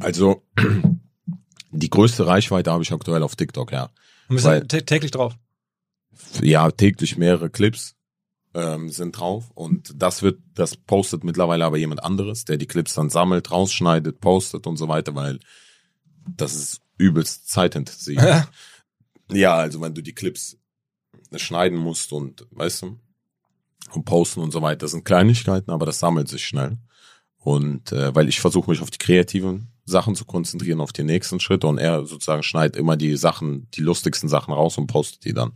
Also die größte Reichweite habe ich aktuell auf TikTok, ja. Und bist Weil- du tä- täglich drauf? ja, täglich mehrere Clips ähm, sind drauf und das wird, das postet mittlerweile aber jemand anderes, der die Clips dann sammelt, rausschneidet, postet und so weiter, weil das ist übelst zeitintensiv. ja, also wenn du die Clips schneiden musst und, weißt du, und posten und so weiter, das sind Kleinigkeiten, aber das sammelt sich schnell. Und äh, weil ich versuche mich auf die kreativen Sachen zu konzentrieren, auf die nächsten Schritte und er sozusagen schneidet immer die Sachen, die lustigsten Sachen raus und postet die dann.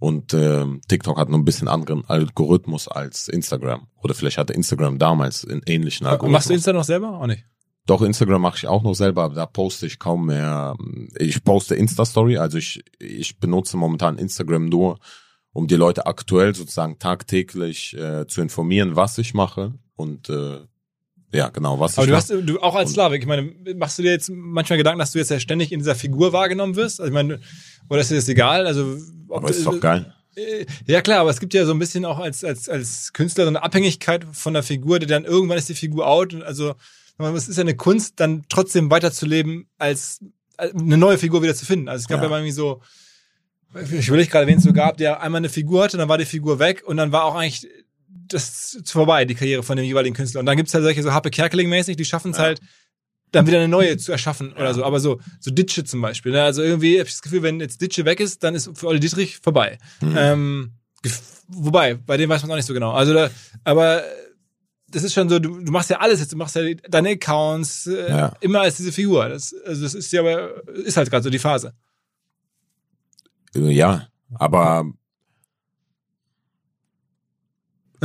Und ähm, TikTok hat nur ein bisschen anderen Algorithmus als Instagram. Oder vielleicht hatte Instagram damals einen ähnlichen Algorithmus. Machst du Insta noch selber? Auch nicht. Doch, Instagram mache ich auch noch selber, aber da poste ich kaum mehr. Ich poste Insta-Story, also ich, ich benutze momentan Instagram nur, um die Leute aktuell sozusagen tagtäglich äh, zu informieren, was ich mache und äh, ja, genau, was Aber du hast, du auch als Slavik, ich meine, machst du dir jetzt manchmal Gedanken, dass du jetzt ja ständig in dieser Figur wahrgenommen wirst? Also ich meine, oder ist dir das egal? Also, ob Aber ist du- doch geil. Äh, Ja klar, aber es gibt ja so ein bisschen auch als, als, als Künstler so eine Abhängigkeit von der Figur, die dann irgendwann ist die Figur out. Und Also es ist ja eine Kunst, dann trotzdem weiterzuleben, als als eine neue Figur wieder zu finden. Also es gab ja, Ja. mal irgendwie so, ich will nicht gerade, wen es so gab, der einmal eine Figur hatte, dann war die Figur weg und dann war auch eigentlich das vorbei, die Karriere von dem jeweiligen Künstler. Und dann gibt's halt solche so Happe Kerkeling-mäßig, die schaffen es Ja. halt, dann wieder eine neue zu erschaffen oder Ja. so. Aber so, so Ditsche zum Beispiel. Ne? Also irgendwie habe ich das Gefühl, wenn jetzt Ditsche weg ist, dann ist für Olli Dietrich vorbei. Mhm. Ähm, wobei, bei dem weiß man auch nicht so genau. Also da, aber das ist schon so, du, du machst ja alles jetzt, du machst ja deine Accounts, äh, Ja. immer als diese Figur. Das, also das ist ja aber, ist halt gerade so die Phase. Äh, Ja, aber Und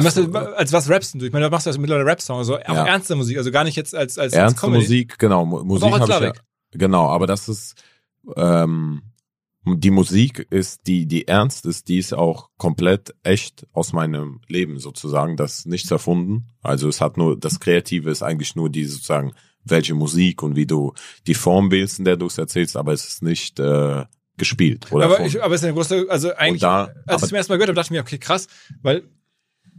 was, als was rappst du? Ich meine, du machst ja mittlerweile Rap-Song, also auch Ja. ernste Musik, also gar nicht jetzt als, als, als ernste. Musik, genau, Mu- Musik habe ich ja, genau, aber das ist ähm, die Musik ist die die ernst ist, die ist auch komplett echt aus meinem Leben sozusagen, das ist nichts erfunden. Also es hat nur das Kreative ist eigentlich nur die sozusagen welche Musik und wie du die Form wählst, in der du es erzählst, aber es ist nicht äh, gespielt oder aber, ich, aber es ist eine große, also eigentlich, da- als ich es zum ersten Mal gehört habe, dachte ich mir, okay, krass, weil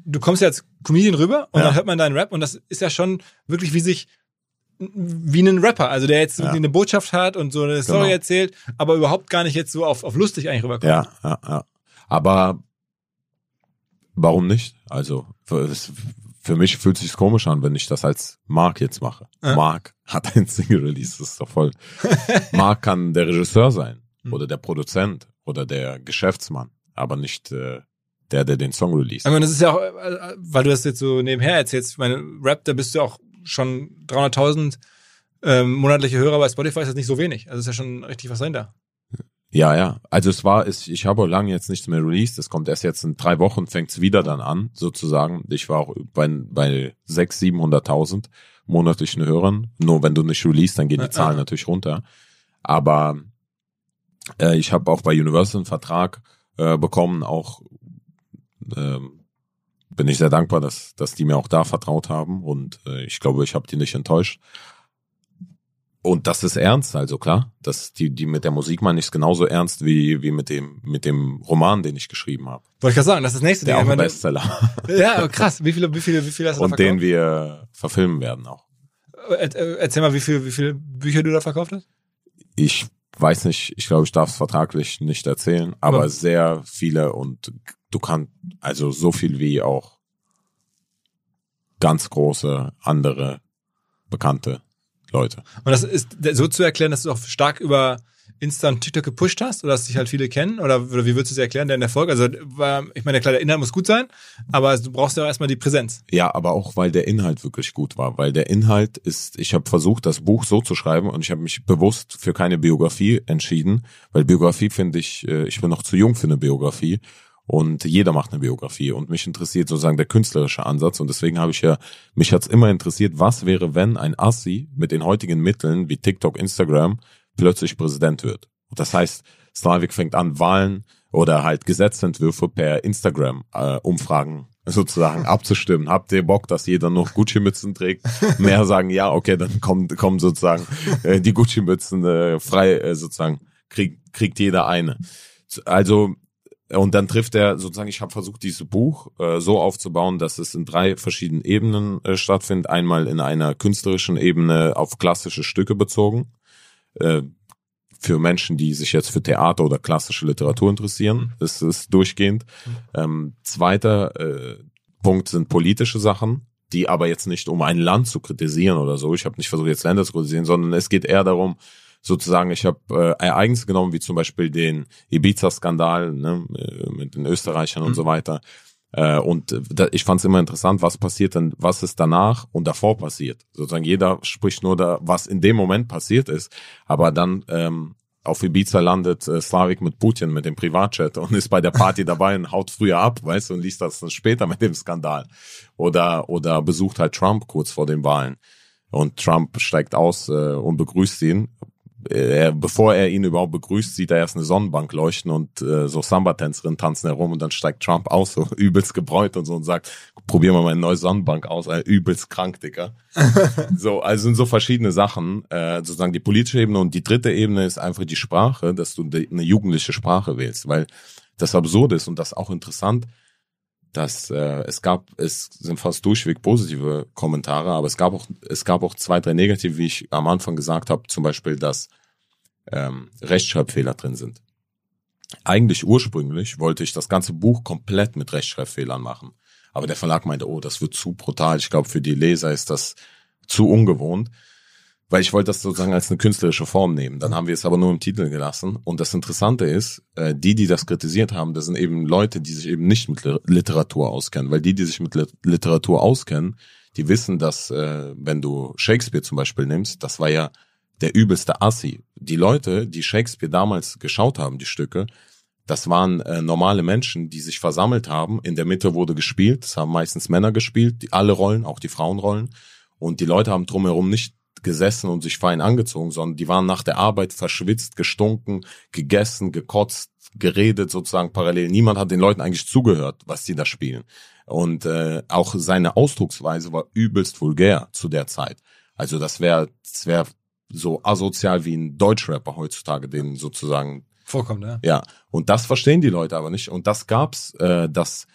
du kommst ja als Comedian rüber und Ja. dann hört man deinen Rap und das ist ja schon wirklich wie sich wie ein Rapper, also der jetzt Ja. eine Botschaft hat und so eine Story Genau. erzählt, aber überhaupt gar nicht jetzt so auf, auf lustig eigentlich rüberkommt. Ja, ja, ja. Aber warum nicht? Also für, für mich fühlt sich's komisch an, wenn ich das als Mark jetzt mache. Ja. Mark hat ein Single Release, das ist doch voll. Mark kann der Regisseur sein Hm. oder der Produzent oder der Geschäftsmann, aber nicht äh, der, der den Song release. Ich meine, das ist ja auch, äh, weil du das jetzt so nebenher erzählst, ich meine, Rap, da bist du auch schon 300.000 ähm, monatliche Hörer bei Spotify, ist das nicht so wenig. Also ist ja schon richtig was dahinter. Ja, ja. Also es war, es, ich habe lange jetzt nichts mehr released. Es kommt erst jetzt in drei Wochen, fängt's wieder dann an, sozusagen. Ich war auch bei, bei 600.000, 700.000 monatlichen Hörern. Nur wenn du nicht released, dann gehen die Zahlen natürlich runter. Aber äh, ich habe auch bei Universal einen Vertrag äh, bekommen, auch ähm, bin ich sehr dankbar, dass, dass die mir auch da vertraut haben und äh, ich glaube, ich habe die nicht enttäuscht. Und das ist ernst, also klar. Das, die, die mit der Musik meine ich es genauso ernst wie, wie mit dem, mit dem Roman, den ich geschrieben habe. Wollte ich gerade sagen, das ist das nächste Der auch Ding. ein Ich meine, Bestseller. ja, krass. Wie viele, wie viele, wie viele hast du Und da den verkauft? wir verfilmen werden auch. Äh, äh, Erzähl mal, wie viele, wie viele Bücher du da verkauft hast? Ich weiß nicht, ich glaube, ich darf es vertraglich nicht erzählen, aber Ja. sehr viele und du kannst, also so viel wie auch ganz große andere bekannte Leute. Und das ist so zu erklären, dass du auch stark über Insta und TikTok gepusht hast oder dass dich halt viele kennen? Oder, oder wie würdest du es erklären, dein Erfolg? Also, war, ich meine, klar, der Inhalt muss gut sein, aber du brauchst ja auch erstmal die Präsenz. Ja, aber auch weil der Inhalt wirklich gut war, weil der Inhalt ist, ich habe versucht, das Buch so zu schreiben und ich habe mich bewusst für keine Biografie entschieden, weil Biografie finde ich, äh, ich bin noch zu jung für eine Biografie und jeder macht eine Biografie und mich interessiert sozusagen der künstlerische Ansatz und deswegen habe ich ja, mich hat's immer interessiert, was wäre, wenn ein Assi mit den heutigen Mitteln wie TikTok, Instagram plötzlich Präsident wird. Und das heißt, Slavik fängt an, Wahlen oder halt Gesetzentwürfe per Instagram äh, Umfragen sozusagen abzustimmen. Habt ihr Bock, dass jeder noch Gucci-Mützen trägt? Mehr sagen ja, okay, dann kommen, kommen sozusagen äh, die Gucci-Mützen äh, frei, äh, sozusagen kriegt, kriegt jeder eine. Also und dann trifft er sozusagen, ich habe versucht, dieses Buch äh, so aufzubauen, dass es in drei verschiedenen Ebenen äh, stattfindet. Einmal in einer künstlerischen Ebene auf klassische Stücke bezogen, äh, für Menschen, die sich jetzt für Theater oder klassische Literatur interessieren. Das ist durchgehend. Ähm, zweiter äh, Punkt sind politische Sachen, die aber jetzt nicht um ein Land zu kritisieren oder so. Ich habe nicht versucht, jetzt Länder zu kritisieren, sondern es geht eher darum, sozusagen, ich habe äh, Ereignisse genommen, wie zum Beispiel den Ibiza-Skandal ne, äh, mit den Österreichern und so weiter. Äh, und äh, da, ich fand es immer interessant, was passiert denn, was ist danach und davor passiert. Sozusagen jeder spricht nur da, was in dem Moment passiert ist, aber dann ähm, auf Ibiza landet äh, Slavik mit Putin mit dem Privatjet und ist bei der Party dabei und haut früher ab, weißt du, und liest das dann später mit dem Skandal. Oder oder besucht halt Trump kurz vor den Wahlen und Trump steigt aus äh, und begrüßt ihn er, bevor er ihn überhaupt begrüßt, sieht er erst eine Sonnenbank leuchten und äh, so Samba-Tänzerinnen tanzen herum und dann steigt Trump aus, so übelst gebräut und so und sagt, probier mal meine neue Sonnenbank aus, äh, übelst krank, Dicker. so, also sind so verschiedene Sachen, äh, sozusagen die politische Ebene und die dritte Ebene ist einfach die Sprache, dass du eine jugendliche Sprache wählst, weil das absurd ist und das auch interessant, dass äh, es gab, es sind fast durchweg positive Kommentare, aber es gab auch, es gab auch zwei, drei negative, wie ich am Anfang gesagt habe, zum Beispiel, dass ähm, Rechtschreibfehler drin sind. Eigentlich ursprünglich wollte ich das ganze Buch komplett mit Rechtschreibfehlern machen. Aber der Verlag meinte, oh, das wird zu brutal. Ich glaube, für die Leser ist das zu ungewohnt weil ich wollte das sozusagen als eine künstlerische Form nehmen. Dann haben wir es aber nur im Titel gelassen. Und das Interessante ist, äh, die, die das kritisiert haben, das sind eben Leute, die sich eben nicht mit Literatur auskennen. Weil die, die sich mit Literatur auskennen, die wissen, dass äh, wenn du Shakespeare zum Beispiel nimmst, das war ja der übelste Assi. Die Leute, die Shakespeare damals geschaut haben, die Stücke, das waren äh, normale Menschen, die sich versammelt haben. In der Mitte wurde gespielt. Das haben meistens Männer gespielt, die, alle Rollen, auch die Frauenrollen. Und die Leute haben drumherum nicht gesessen und sich fein angezogen, sondern die waren nach der Arbeit verschwitzt, gestunken, gegessen, gekotzt, geredet sozusagen parallel. Niemand hat den Leuten eigentlich zugehört, was die da spielen. Und äh, auch seine Ausdrucksweise war übelst vulgär zu der Zeit. Also das wäre das wäre so asozial wie ein Deutschrapper heutzutage, den sozusagen vorkommt, ja. Ja, und das verstehen die Leute aber nicht. Und das gab's, äh, das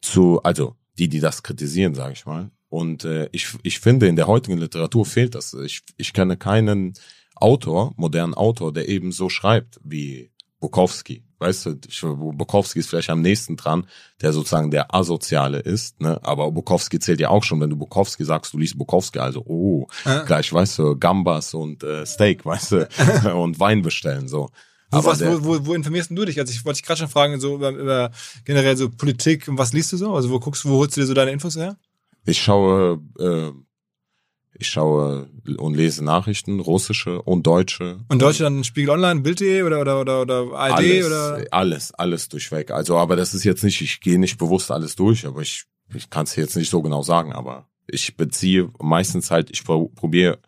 zu, also die, die das kritisieren, sage ich mal, und äh, ich, ich finde, in der heutigen Literatur fehlt das. Ich, ich kenne keinen Autor, modernen Autor, der eben so schreibt wie Bukowski. Weißt du, ich, Bukowski ist vielleicht am nächsten dran, der sozusagen der Asoziale ist, ne? Aber Bukowski zählt ja auch schon, wenn du Bukowski sagst, du liest Bukowski, also oh, äh. gleich, weißt du, Gambas und äh, Steak, weißt du, und Wein bestellen, so. Wo, Aber was, wo, wo, wo informierst du dich? Also ich wollte dich gerade schon fragen, so über, über generell so Politik und was liest du so? Also wo guckst du, wo holst du dir so deine Infos her? Ich schaue, äh, ich schaue und lese Nachrichten, russische und deutsche. Und deutsche dann Spiegel Online, Bild.de oder, oder, oder, oder ARD alles, oder? Alles, alles durchweg. Also, aber das ist jetzt nicht, ich gehe nicht bewusst alles durch, aber ich, ich kann es jetzt nicht so genau sagen, aber ich beziehe meistens halt, ich probiere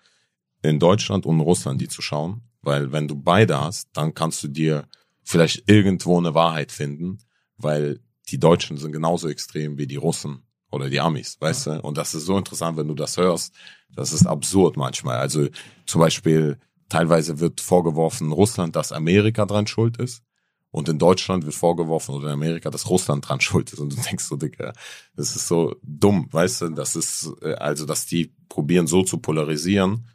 in Deutschland und in Russland die zu schauen, weil wenn du beide hast, dann kannst du dir vielleicht irgendwo eine Wahrheit finden, weil die Deutschen sind genauso extrem wie die Russen oder die Amis, weißt ja. du? Und das ist so interessant, wenn du das hörst. Das ist absurd manchmal. Also zum Beispiel teilweise wird vorgeworfen Russland, dass Amerika dran schuld ist. Und in Deutschland wird vorgeworfen oder in Amerika, dass Russland dran schuld ist. Und du denkst so, Digga, das ist so dumm, weißt du? Das ist, äh, also, dass die probieren so zu polarisieren.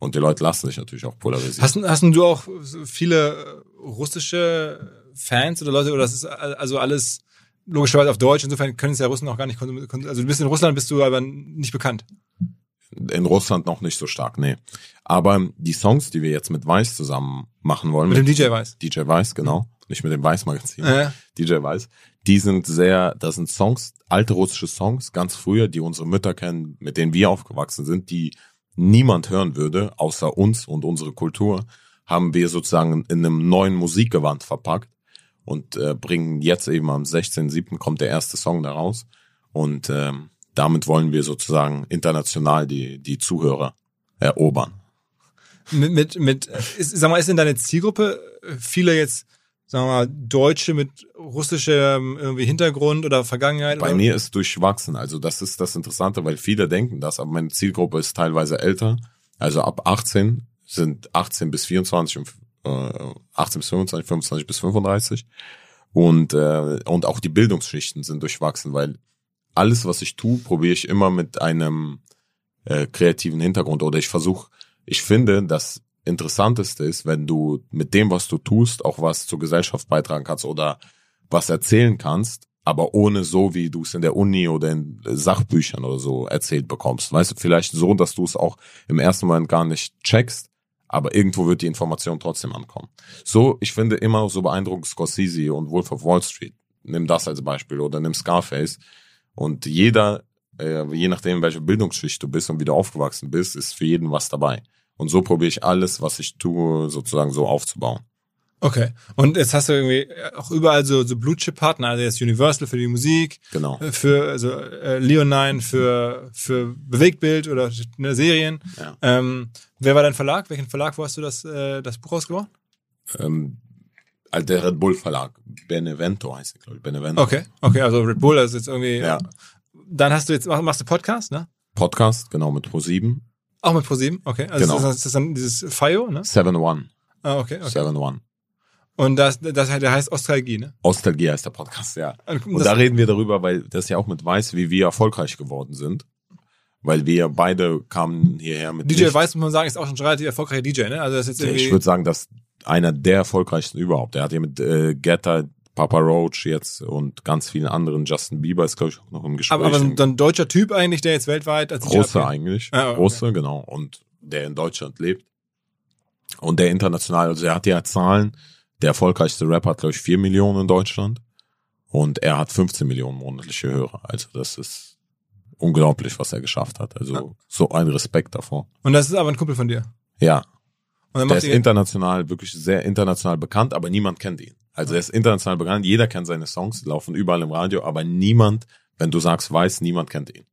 Und die Leute lassen sich natürlich auch polarisieren. Hast, hast du auch viele russische Fans oder Leute, oder das ist also alles logischerweise auf Deutsch, insofern können es ja Russen auch gar nicht konsumieren. Also du bist in Russland, bist du aber nicht bekannt. In Russland noch nicht so stark, nee. Aber die Songs, die wir jetzt mit Weiß zusammen machen wollen. Mit, mit dem DJ Weiß. DJ Weiß, genau. Nicht mit dem Weiß-Magazin. Ja. DJ Weiß. Die sind sehr, das sind Songs, alte russische Songs, ganz früher, die unsere Mütter kennen, mit denen wir aufgewachsen sind, die niemand hören würde, außer uns und unsere Kultur, haben wir sozusagen in einem neuen Musikgewand verpackt und äh, bringen jetzt eben am 16.07. kommt der erste Song da raus und ähm, damit wollen wir sozusagen international die, die Zuhörer erobern. Mit, mit, mit ist, sag mal, ist in deine Zielgruppe viele jetzt, sagen wir mal, Deutsche mit russischem irgendwie Hintergrund oder Vergangenheit? Bei oder? mir ist durchwachsen. Also das ist das Interessante, weil viele denken das, aber meine Zielgruppe ist teilweise älter. Also ab 18 sind 18 bis 24 und äh, 18 bis 25, 25 bis 35. Und, äh, und auch die Bildungsschichten sind durchwachsen, weil alles, was ich tue, probiere ich immer mit einem äh, kreativen Hintergrund oder ich versuche, ich finde, das Interessanteste ist, wenn du mit dem, was du tust, auch was zur Gesellschaft beitragen kannst oder was erzählen kannst, aber ohne so, wie du es in der Uni oder in Sachbüchern oder so erzählt bekommst. Weißt du, vielleicht so, dass du es auch im ersten Moment gar nicht checkst, aber irgendwo wird die Information trotzdem ankommen. So, ich finde immer so beeindruckend Scorsese und Wolf of Wall Street. Nimm das als Beispiel oder nimm Scarface. Und jeder, äh, je nachdem, welche Bildungsschicht du bist und wie du aufgewachsen bist, ist für jeden was dabei. Und so probiere ich alles, was ich tue, sozusagen so aufzubauen. Okay. Und jetzt hast du irgendwie auch überall so, so Blue Chip Partner, also jetzt Universal für die Musik, Genau. äh, für also äh, Leonine für für Bewegtbild oder ne, Serien. Ja. Ähm, wer war dein Verlag? Welchen Verlag, wo hast du das äh, das Buch rausgebracht? Ähm, also der Red Bull Verlag. Benevento heißt er, glaube ich. Benevento. Okay, okay, also Red Bull, also jetzt irgendwie. Ja. Dann hast du jetzt mach- machst du Podcast, ne? Podcast, genau, mit Pro7. Auch mit ProSieben, okay. Also Genau. ist, das, ist das dann dieses FIO, ne? 7-1. Ah, okay, okay. 7-1. Und das, das der heißt Ostalgie, ne? Ostalgie heißt der Podcast, ja. Und Und das- da reden wir darüber, weil das ja auch mit Weiß, wie wir erfolgreich geworden sind. Weil wir beide kamen hierher mit DJ nichts. Weiß, muss man sagen, ist auch schon ein relativ erfolgreicher DJ, ne? Also das ist jetzt irgendwie. Ich würde sagen, dass einer der erfolgreichsten überhaupt. Er hat ja mit äh, Getter, Papa Roach jetzt und ganz vielen anderen. Justin Bieber ist, glaube ich, auch noch im Gespräch. aber, aber so ein deutscher Typ eigentlich, der jetzt weltweit als abgeht. eigentlich. Ah, okay. Große, genau. Und der in Deutschland lebt. Und der international, also er hat ja Zahlen. Der erfolgreichste Rapper hat, glaube ich, 4 Millionen in Deutschland. Und er hat 15 Millionen monatliche Hörer. Also das ist unglaublich, was er geschafft hat. Also Ah. so ein Respekt davor. Und das ist aber ein Kumpel von dir. Ja, Und der macht ist international, wirklich sehr international bekannt, aber niemand kennt ihn. Also er ist international bekannt, jeder kennt seine Songs, laufen überall im Radio, aber niemand, wenn du sagst weiß, niemand kennt ihn.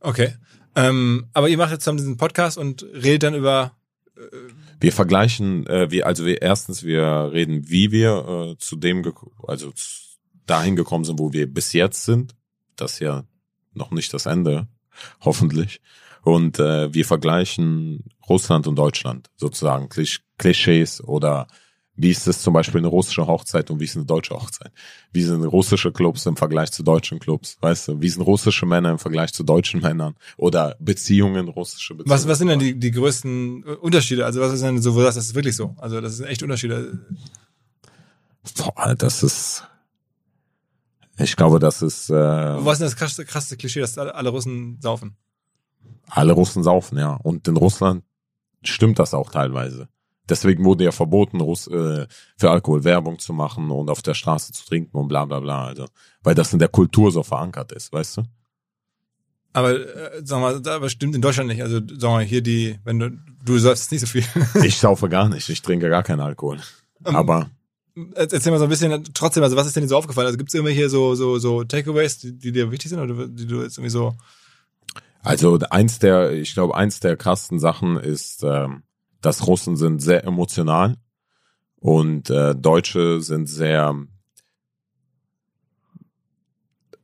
okay. Ähm, aber ihr macht jetzt zusammen diesen Podcast und redet dann über. Wir vergleichen, äh, wir, also wir erstens, wir reden, wie wir äh, zu dem, also dahin gekommen sind, wo wir bis jetzt sind. Das ist ja noch nicht das Ende, hoffentlich. Und äh, wir vergleichen Russland und Deutschland sozusagen, Klisch Klischees oder wie ist es zum Beispiel eine russische Hochzeit und wie ist eine deutsche Hochzeit? Wie sind russische Clubs im Vergleich zu deutschen Clubs? Weißt du, wie sind russische Männer im Vergleich zu deutschen Männern? Oder Beziehungen, russische Beziehungen? Was, was sind denn die, die größten äh, Unterschiede? Also was ist denn so, wo du sagst, das ist wirklich so? Also das sind echt Unterschiede. Boah, das ist. Ich glaube, das ist. Äh, Was ist denn das krasseste, krasseste Klischee, dass alle, alle Russen saufen? alle Russen saufen, ja. Und in Russland stimmt das auch teilweise. Deswegen wurde ja verboten, Russ, äh, für Alkohol Werbung zu machen und auf der Straße zu trinken und bla bla bla. Also, weil das in der Kultur so verankert ist, weißt du? Aber äh, sag mal, da- aber stimmt in Deutschland nicht. Also sag mal, hier die, wenn du du säufst nicht so viel. Ich saufe gar nicht, ich trinke gar keinen Alkohol. Ähm, Aber Erzähl mal so ein bisschen trotzdem, also was ist denn dir so aufgefallen? Also gibt's irgendwie hier so so so Takeaways, die, die dir wichtig sind oder die du jetzt irgendwie so Also eins der, ich glaube, eins der krassen Sachen ist, ähm, dass Russen sind sehr emotional und äh, Deutsche sind sehr,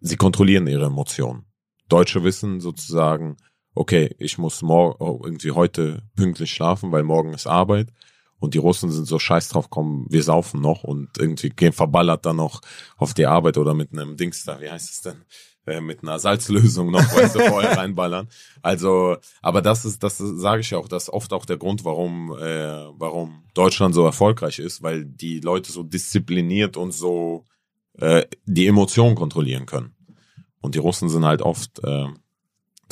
sie kontrollieren ihre Emotionen. Deutsche wissen sozusagen, okay, ich muss morgen irgendwie heute pünktlich schlafen, weil morgen ist Arbeit. Und die Russen sind so scheiß drauf, komm, wir saufen noch und irgendwie gehen verballert dann noch auf die Arbeit oder mit einem Dings da, wie heißt es denn? Äh, mit einer Salzlösung noch, weißt du, vorher reinballern. Also, aber das ist, das sage ich ja auch, das ist oft auch der Grund, warum, äh, warum Deutschland so erfolgreich ist, weil die Leute so diszipliniert und so äh, die Emotionen kontrollieren können. Und die Russen sind halt oft äh,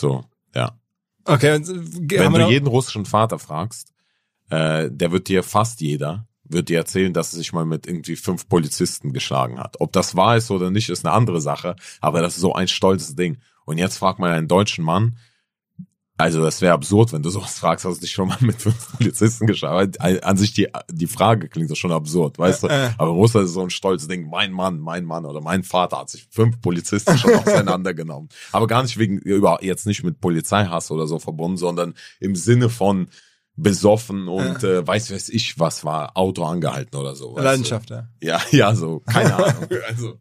so, ja. Okay, und, äh, Wenn du jeden russischen Vater fragst, äh, der wird dir fast jeder, wird dir erzählen, dass er sich mal mit irgendwie fünf Polizisten geschlagen hat. Ob das wahr ist oder nicht, ist eine andere Sache, aber das ist so ein stolzes Ding. Und jetzt frag mal einen deutschen Mann, also das wäre absurd, wenn du sowas fragst, hast du dich schon mal mit fünf Polizisten geschlagen. An sich die, die Frage klingt doch schon absurd, weißt du? Äh, äh. Aber in Russland ist so ein stolzes Ding, mein Mann, mein Mann oder mein Vater hat sich fünf Polizisten schon auseinandergenommen. Aber gar nicht wegen, über, jetzt nicht mit Polizeihass oder so verbunden, sondern im Sinne von besoffen und äh, weiß weiß ich was war, Auto angehalten oder so. weißt du? Leidenschaft, ja. Ja, ja, so, keine Ahnung. Also,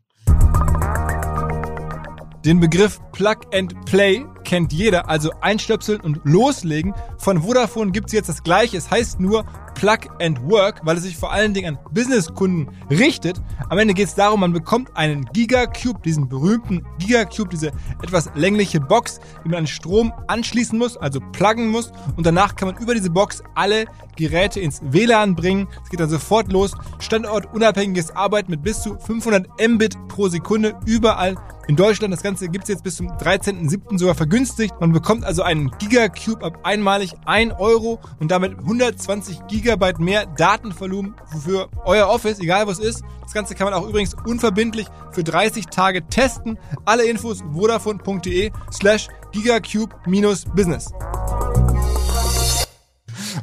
Den Begriff Plug and Play kennt jeder, also einstöpseln und loslegen. Von Vodafone gibt's jetzt das gleiche. Es heißt nur Plug and Work, weil es sich vor allen Dingen an Businesskunden richtet. Am Ende geht's darum, man bekommt einen Gigacube, diesen berühmten Gigacube, diese etwas längliche Box, die man an Strom anschließen muss, also pluggen muss. Und danach kann man über diese Box alle Geräte ins WLAN bringen. Es geht dann sofort los. Standortunabhängiges Arbeiten mit bis zu 500 Mbit pro Sekunde überall in Deutschland. Das Ganze gibt's jetzt bis zum 13.07. sogar vergünstigt. Man bekommt also einen Gigacube ab einmalig 1 Euro und damit 120 Gigabyte mehr Datenvolumen für euer Office, egal was ist. Das Ganze kann man auch übrigens unverbindlich für 30 Tage testen. Alle Infos vodafone.de slash gigacube-business.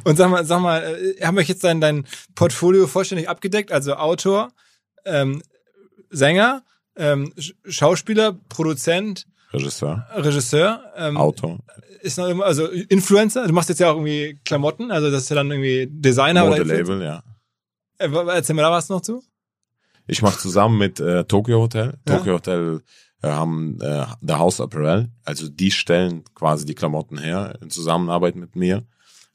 Und sag mal, sag mal, äh, haben wir jetzt dein, dein Portfolio vollständig abgedeckt? Also Autor, ähm, Sänger, ähm, Sch- Schauspieler, Produzent, Regisseur, Regisseur, ähm, Autor, ist noch immer, also Influencer. Du machst jetzt ja auch irgendwie Klamotten, also das ist ja dann irgendwie Designer oder Influencer. Modelabel, ja. Äh, erzähl mir da was noch zu. Ich mache zusammen mit äh, Tokyo Hotel. Ja. Tokyo Hotel äh, haben äh, The House Apparel. Also die stellen quasi die Klamotten her in Zusammenarbeit mit mir.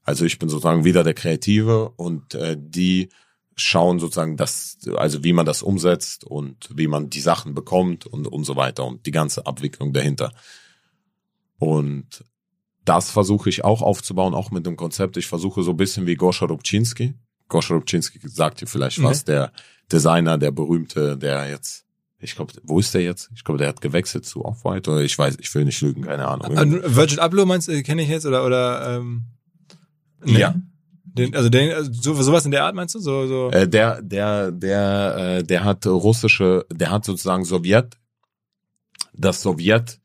Also ich bin sozusagen wieder der Kreative und äh, die schauen sozusagen das, also wie man das umsetzt und wie man die Sachen bekommt und und so weiter und die ganze Abwicklung dahinter. Und das versuche ich auch aufzubauen, auch mit dem Konzept. Ich versuche so ein bisschen wie Goscha Rubczynski. Goscha Rubczynski sagt dir vielleicht was, der Designer, der berühmte, der jetzt, ich glaube, wo ist der jetzt? Ich glaube, der hat gewechselt zu Off-White oder ich weiß, ich will nicht lügen, keine Ahnung. Virgil Abloh meinst du, kenne ich jetzt oder oder ähm, nee. Ja. Den, also den, also so, sowas in der Art meinst du? So, so. Äh, der, der, der, äh, der hat russische, der hat sozusagen Sowjet, das Sowjet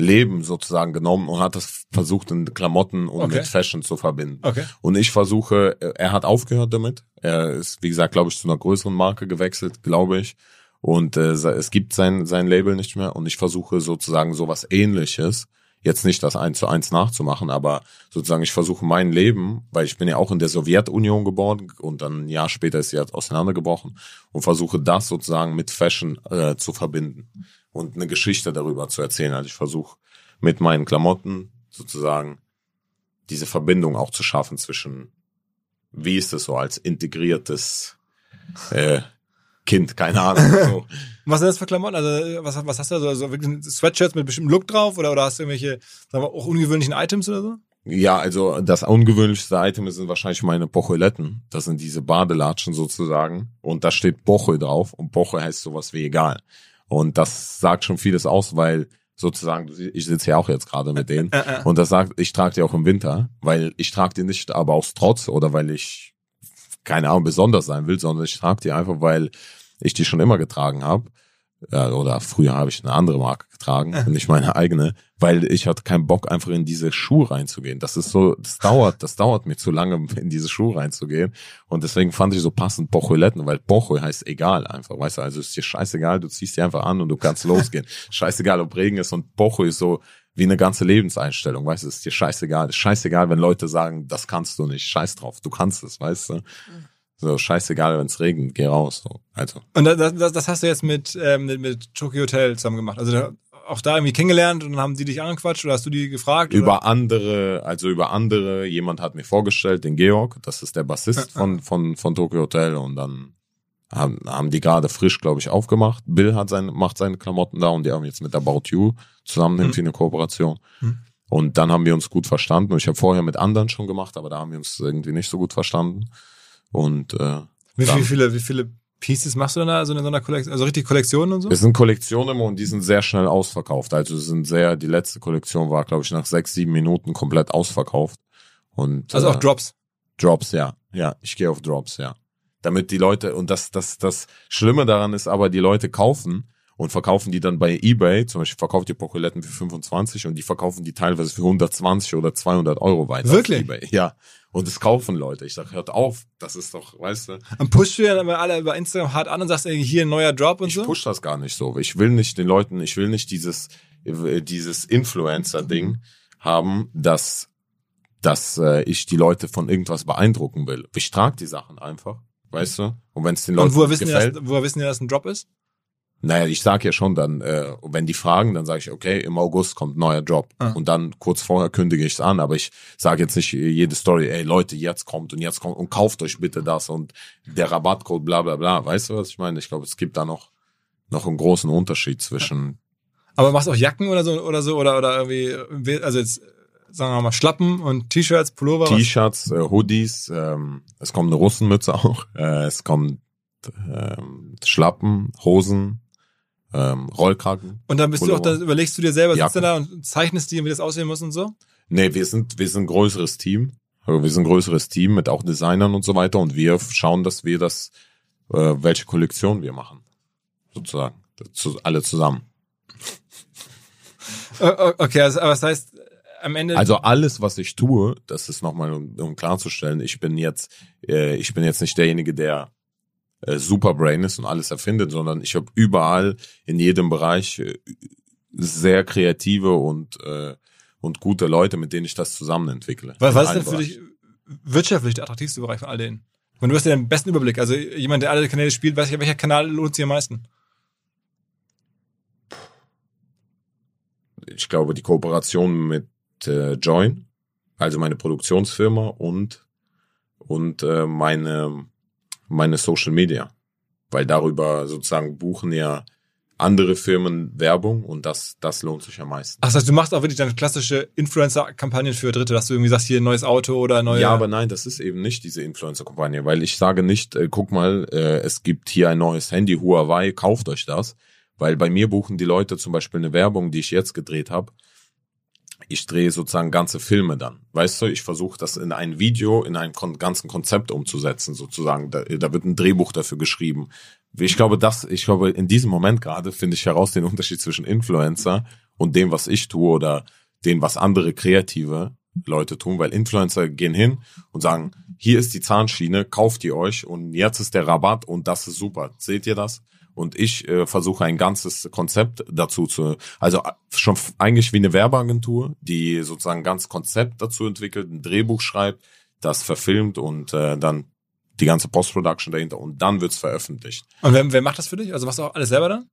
Leben sozusagen genommen und hat das versucht in Klamotten und Okay. mit Fashion zu verbinden. Okay. Und ich versuche, äh, er hat aufgehört damit. Er ist, wie gesagt, glaube ich, zu einer größeren Marke gewechselt, glaube ich. Und äh, es gibt sein, sein Label nicht mehr. Und ich versuche sozusagen sowas ähnliches, jetzt nicht das eins zu eins nachzumachen, aber sozusagen ich versuche mein Leben, weil ich bin ja auch in der Sowjetunion geboren und dann ein Jahr später ist sie halt auseinandergebrochen und versuche das sozusagen mit Fashion äh, zu verbinden und eine Geschichte darüber zu erzählen. Also ich versuche mit meinen Klamotten sozusagen diese Verbindung auch zu schaffen zwischen, wie ist es so als integriertes äh, Kind, keine Ahnung. So. Was sind das für Klamotten? Also was, was hast du da so? so wirklich Sweatshirts mit bestimmtem Look drauf oder, oder hast du irgendwelche, sagen wir, auch ungewöhnlichen Items oder so? Ja, also das ungewöhnlichste Item sind wahrscheinlich meine Pocholetten. Das sind diese Badelatschen sozusagen. Und da steht Boche drauf. Und Boche heißt sowas wie egal. Und das sagt schon vieles aus, weil sozusagen, ich sitze ja auch jetzt gerade mit denen. Äh, äh. Und das sagt, ich trage die auch im Winter, weil ich trage die nicht aber aus Trotz oder weil ich, keine Ahnung, besonders sein will, sondern ich trage die einfach, weil ich die schon immer getragen habe. Ja, oder früher habe ich eine andere Marke getragen und nicht meine eigene, weil ich hatte keinen Bock, einfach in diese Schuhe reinzugehen. Das ist so, das dauert, das dauert mir zu lange, in diese Schuhe reinzugehen. Und deswegen fand ich so passend Bocholetten, weil Bocho heißt egal einfach, weißt du, also ist dir scheißegal, du ziehst die einfach an und du kannst losgehen. scheißegal, ob Regen ist und Bocho ist so wie eine ganze Lebenseinstellung, weißt du, ist dir scheißegal. Ist scheißegal, wenn Leute sagen, das kannst du nicht, scheiß drauf, du kannst es, weißt du. So, scheißegal, wenn es regnet, geh raus. So. Also, Und das, das, das hast du jetzt mit, ähm, mit, mit Tokyo Hotel zusammen gemacht. Also da, auch da irgendwie kennengelernt und dann haben die dich angequatscht oder hast du die gefragt? oder? über andere, also über andere, jemand hat mir vorgestellt, den Georg, das ist der Bassist von, von, von Tokyo Hotel und dann haben, haben die gerade frisch, glaube ich, aufgemacht. Bill hat seine, macht seine Klamotten da und die haben jetzt mit About You zusammen irgendwie eine Kooperation. Hm. Und dann haben wir uns gut verstanden. Und ich habe vorher mit anderen schon gemacht, aber da haben wir uns irgendwie nicht so gut verstanden. Und äh, Wie, dann- wie viele, wie viele Pieces machst du denn da so in so einer Kollektion? Also richtig Kollektionen und so? Es sind Kollektionen immer und die sind sehr schnell ausverkauft. Also es sind sehr, die letzte Kollektion war, glaube ich, nach sechs, sieben Minuten komplett ausverkauft. Und, Also äh, auch Drops. Drops, ja. Ja, ich gehe auf Drops, ja. Damit die Leute, und das, das, das Schlimme daran ist aber, die Leute kaufen und verkaufen die dann bei Ebay, zum Beispiel verkauft die Pokoletten für 25 und die verkaufen die teilweise für 120 oder 200 Euro weiter. Wirklich? Auf Ebay. Ja. Und es kaufen Leute. Ich sag, hört auf, das ist doch, weißt du, Dann pushst du ja dann alle über Instagram hart an und sagst ey, hier ein neuer Drop und ich so? push das gar nicht so. Ich will nicht den Leuten, ich will nicht dieses, äh, dieses Influencer-Ding haben, dass, dass äh, ich die Leute von irgendwas beeindrucken will. Ich trage die Sachen einfach, weißt du? Und wenn es den Leuten Und woher wissen, die, gefällt, dass, woher wissen die, dass ein Drop ist? Naja, ich sag ja schon dann, äh, wenn die fragen, dann sage ich, okay, im August kommt ein neuer Job. Ah. Und dann kurz vorher kündige ich es an, aber ich sage jetzt nicht jede Story, ey Leute, jetzt kommt und jetzt kommt und kauft euch bitte das und der Rabattcode, bla bla bla. Weißt du, was ich meine? Ich glaube, es gibt da noch, noch einen großen Unterschied zwischen Aber machst du auch Jacken oder so oder so oder oder irgendwie also jetzt sagen wir mal Schlappen und T-Shirts, Pullover. T-Shirts, äh, Hoodies, ähm, es kommt eine Russenmütze auch, äh, es kommt ähm, Schlappen, Hosen, ähm, Rollkragen. Und dann bist du auch, Pullover. dann überlegst du dir selber, sitzt du da und zeichnest dir, wie das aussehen muss und so? Nee, wir sind, wir sind ein größeres Team. Also Wir sind ein größeres Team mit auch Designern und so weiter und wir schauen, dass wir das, äh, welche Kollektion wir machen. Sozusagen. Zu, alle zusammen. Okay, also, aber das heißt, am Ende. Also alles, was ich tue, das ist nochmal, um, um klarzustellen, ich bin jetzt, äh, ich bin jetzt nicht derjenige, der äh, Superbrain ist und alles erfindet, sondern ich habe überall in jedem Bereich äh, sehr kreative und äh, und gute Leute, mit denen ich das zusammen entwickle. was, was ist denn für Bereichen. dich wirtschaftlich der attraktivste Bereich von all denen? Ich meine, du hast ja den besten Überblick. Also jemand, der alle Kanäle spielt, weiß ja, welcher Kanal lohnt sich am meisten. Ich glaube, die Kooperation mit äh, Join, also meine Produktionsfirma und und äh, meine meine Social Media, weil darüber sozusagen buchen ja andere Firmen Werbung und das das lohnt sich am meisten. Ach, das heißt, du machst auch wirklich dann klassische Influencer-Kampagnen für Dritte, dass du irgendwie sagst, hier ein neues Auto oder neue. Ja, aber nein, das ist eben nicht diese Influencer-Kampagne, weil ich sage nicht, äh, guck mal, äh, es gibt hier ein neues Handy, Huawei, kauft euch das, weil bei mir buchen die Leute zum Beispiel eine Werbung, die ich jetzt gedreht habe. Ich drehe sozusagen ganze Filme dann. Weißt du, ich versuche das in ein Video, in ein kon ganzen Konzept umzusetzen, sozusagen. Da, da wird ein Drehbuch dafür geschrieben. Ich glaube, das, ich glaube, in diesem Moment gerade finde ich heraus den Unterschied zwischen Influencer und dem, was ich tue oder dem, was andere kreative Leute tun, weil Influencer gehen hin und sagen, hier ist die Zahnschiene, kauft ihr euch und jetzt ist der Rabatt und das ist super. Seht ihr das? Und ich äh, versuche ein ganzes Konzept dazu zu, also äh, schon eigentlich wie eine Werbeagentur, die sozusagen ein ganzes Konzept dazu entwickelt, ein Drehbuch schreibt, das verfilmt und äh, dann die ganze Post-Production dahinter und dann wird's veröffentlicht. Und wer, wer macht das für dich? Also machst du auch alles selber dann?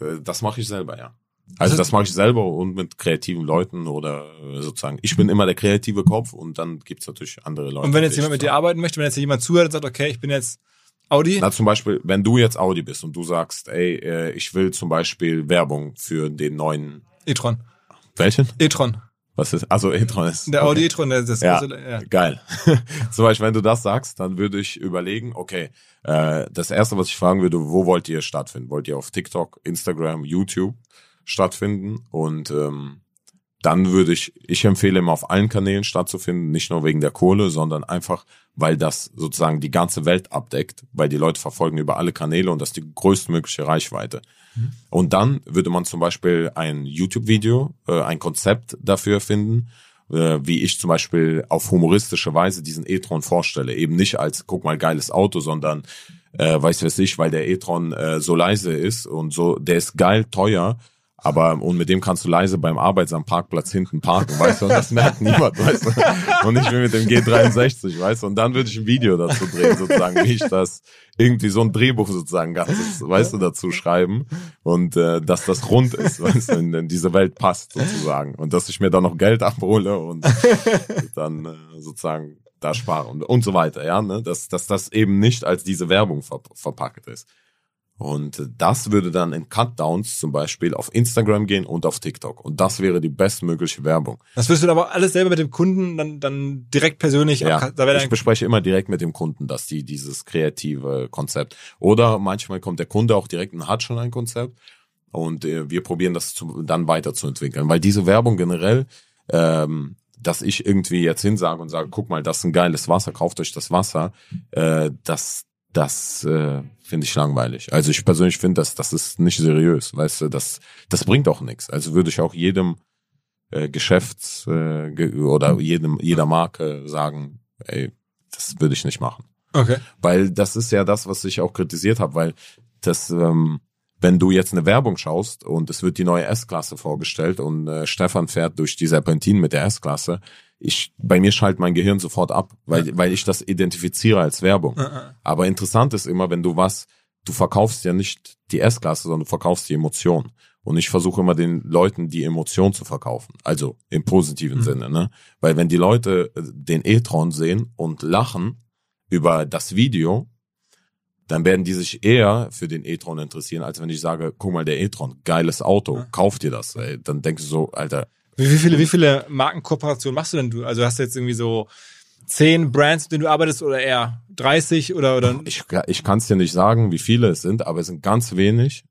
Äh, Das mache ich selber, ja. Also das mache ich selber und mit kreativen Leuten oder äh, sozusagen. Ich bin immer der kreative Kopf und dann gibt's natürlich andere Leute. Und wenn jetzt jemand mit dir arbeiten möchte, wenn jetzt jemand zuhört und sagt, okay, ich bin jetzt Audi, Na, zum Beispiel, wenn du jetzt Audi bist und du sagst, ey, äh, ich will zum Beispiel Werbung für den neuen, e-tron. welchen? E-tron. Was ist, also e-tron ist. Der okay. Audi e-tron, der das Ja, große, ja. geil. Zum Beispiel, wenn du das sagst, dann würde ich überlegen, okay, äh, das erste, was ich fragen würde, wo wollt ihr stattfinden? Wollt ihr auf TikTok, Instagram, YouTube stattfinden? Und ähm, dann würde ich, ich empfehle immer auf allen Kanälen stattzufinden, nicht nur wegen der Kohle, sondern einfach, weil das sozusagen die ganze Welt abdeckt, weil die Leute verfolgen über alle Kanäle und das ist die größtmögliche Reichweite. Und dann würde man zum Beispiel ein YouTube-Video, äh, ein Konzept dafür finden, äh, wie ich zum Beispiel auf humoristische Weise diesen e-tron vorstelle. Eben nicht als, guck mal, geiles Auto, sondern, äh, weiß was ich, weil der e-tron äh, so leise ist und so, der ist geil, teuer, aber und mit dem kannst du leise beim Arbeitsamtparkplatz hinten parken, weißt du, und das merkt niemand, weißt du. Und ich bin mit dem G63, weißt du, und dann würde ich ein Video dazu drehen, sozusagen, wie ich das irgendwie so ein Drehbuch sozusagen ganzes, weißt du, dazu schreiben und äh, dass das rund ist, weißt du, in, in diese Welt passt sozusagen und dass ich mir dann noch Geld abhole und dann äh, sozusagen da spare und, und so weiter, ja, ne, dass, dass das eben nicht als diese Werbung ver verpackt ist. Und das würde dann in Cutdowns zum Beispiel auf Instagram gehen und auf TikTok. Und das wäre die bestmögliche Werbung. Das wirst du aber alles selber mit dem Kunden dann, dann direkt persönlich, Ja, da ich bespreche immer direkt mit dem Kunden, dass die dieses kreative Konzept oder manchmal kommt der Kunde auch direkt und hat schon ein Konzept und äh, wir probieren das zu, dann weiterzuentwickeln, weil diese Werbung generell, ähm, dass ich irgendwie jetzt hinsage und sage, guck mal, das ist ein geiles Wasser, kauft euch das Wasser, äh, das das äh, finde ich langweilig. Also ich persönlich finde, das das ist nicht seriös, weißt du, das das bringt auch nichts. Also würde ich auch jedem äh, Geschäfts äh, ge oder jedem jeder Marke sagen, ey, das würde ich nicht machen. okay. Weil das ist ja das, was ich auch kritisiert habe, weil das, ähm, wenn du jetzt eine Werbung schaust und es wird die neue S-Klasse vorgestellt und äh, Stefan fährt durch die Serpentin mit der S-Klasse, ich, bei mir schaltet mein Gehirn sofort ab, weil, weil ich das identifiziere als Werbung. Aber interessant ist immer, wenn du was, du verkaufst ja nicht die S-Klasse, sondern du verkaufst die Emotion. Und ich versuche immer den Leuten die Emotion zu verkaufen. Also im positiven Sinne, ne? Weil wenn die Leute äh, den e-tron sehen und lachen über das Video, dann werden die sich eher für den e-tron interessieren, als wenn ich sage, guck mal, der e-tron, geiles Auto, kauf dir das. Ey. Dann denkst du so, Alter, Wie, wie viele, wie viele Markenkooperationen machst du denn du? Also hast du jetzt irgendwie so zehn Brands, mit denen du arbeitest oder eher 30 oder, oder? ich, ich kann es dir nicht sagen, wie viele es sind, aber es sind ganz wenig.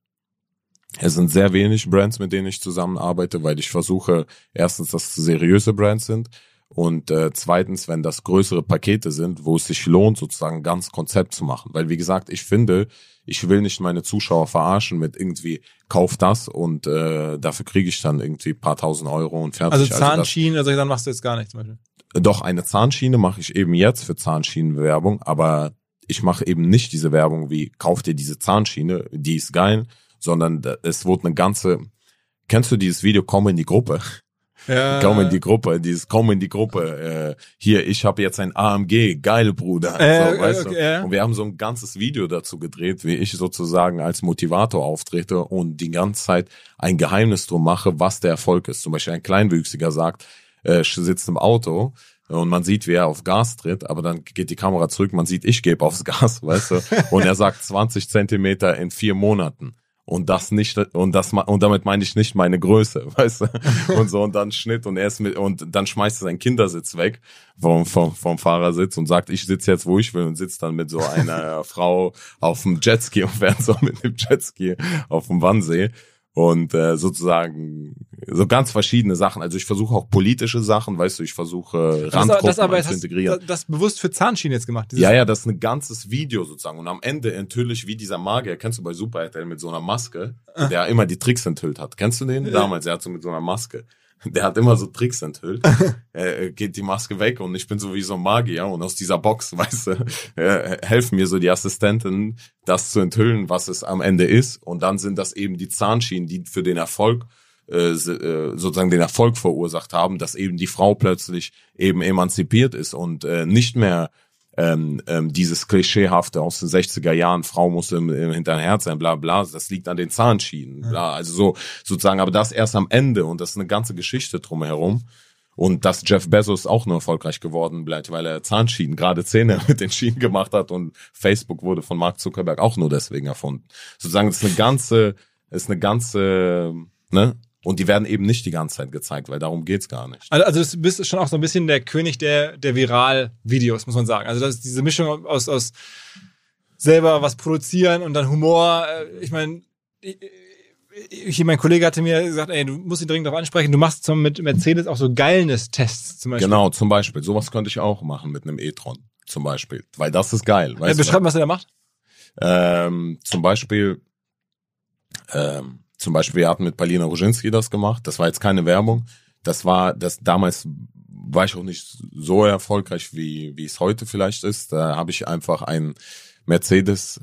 Es sind sehr wenig Brands, mit denen ich zusammenarbeite, weil ich versuche, erstens, dass es seriöse Brands sind Und äh, zweitens, wenn das größere Pakete sind, wo es sich lohnt, sozusagen ganz Konzept zu machen. Weil, wie gesagt, ich finde, ich will nicht meine Zuschauer verarschen mit irgendwie, kauf das und äh, dafür kriege ich dann irgendwie paar tausend Euro und fertig. Also das- Zahnschienen, also dann machst du jetzt gar nichts zum Beispiel. doch, eine Zahnschiene mache ich eben jetzt für Zahnschienenwerbung, aber ich mache eben nicht diese Werbung wie, kauf dir diese Zahnschiene, die ist geil, sondern es wurde eine ganze, kennst du dieses Video, komm in die Gruppe? Ja. Komm in die Gruppe, dieses komm in die Gruppe. Äh, hier, ich habe jetzt ein AMG, geil Bruder. Äh, so, weißt okay, du? ja. Und wir haben so ein ganzes Video dazu gedreht, wie ich sozusagen als Motivator auftrete und die ganze Zeit ein Geheimnis drum mache, was der Erfolg ist. Zum Beispiel ein Kleinwüchsiger sagt, äh, sitzt im Auto und man sieht, wie er auf Gas tritt, aber dann geht die Kamera zurück, man sieht, ich gebe aufs Gas, weißt du? Und er sagt 20 Zentimeter in vier Monaten. Und das nicht, und das, und damit meine ich nicht meine Größe, weißt du? Und so, und dann Schnitt und er ist mit, und dann schmeißt er seinen Kindersitz weg vom, vom, vom Fahrersitz und sagt, ich sitze jetzt, wo ich will und sitzt dann mit so einer Frau auf dem Jetski und fährt so mit dem Jetski auf dem Wannsee. Und äh, sozusagen so ganz verschiedene Sachen. Also ich versuche auch politische Sachen, weißt du, ich versuche Das, Randgruppen das aber zu integrieren. das, das bewusst für Zahnschienen jetzt gemacht. Ja, ja, das ist ein ganzes Video sozusagen. Und am Ende enthülle ich wie dieser Magier, kennst du bei Super RTL mit so einer Maske, Ah. der immer die Tricks enthüllt hat. Kennst du den? Damals, er hat so mit so einer Maske. Der hat immer so Tricks enthüllt. äh, geht die Maske weg und ich bin so wie so ein Magier und aus dieser Box, weißt du, äh, helfen mir so die Assistenten, das zu enthüllen, was es am Ende ist. Und dann sind das eben die Zahnschienen, die für den Erfolg äh, äh, sozusagen den Erfolg verursacht haben, dass eben die Frau plötzlich eben emanzipiert ist und äh, nicht mehr ähm, ähm, dieses Klischeehafte aus den 60er Jahren, Frau muss im, im hinteren Herz sein, bla bla, das liegt an den Zahnschienen, bla, also so sozusagen, aber das erst am Ende und das ist eine ganze Geschichte drumherum. Und dass Jeff Bezos auch nur erfolgreich geworden bleibt, weil er Zahnschienen, gerade Zähne mit den Schienen gemacht hat und Facebook wurde von Mark Zuckerberg auch nur deswegen erfunden. Sozusagen, das ist eine ganze, ist eine ganze, ne? Und die werden eben nicht die ganze Zeit gezeigt, weil darum geht's gar nicht. Also, also du bist schon auch so ein bisschen der König der, der Viral-Videos, muss man sagen. Also das ist diese Mischung aus, aus selber was produzieren und dann Humor. Äh, Ich meine, ich, mein Kollege hatte mir gesagt, ey, du musst ihn dringend darauf ansprechen, du machst zum, mit Mercedes auch so Geilness-Tests zum Beispiel. Genau, zum Beispiel. Sowas könnte ich auch machen mit einem e-tron, zum Beispiel. Weil das ist geil. Weißt du? beschreib, was er da macht. Ähm, zum Beispiel, ähm, zum Beispiel, wir hatten mit Palina Roginski das gemacht. Das war jetzt keine Werbung. Das war, das damals war ich auch nicht so erfolgreich, wie, wie es heute vielleicht ist. Da habe ich einfach einen Mercedes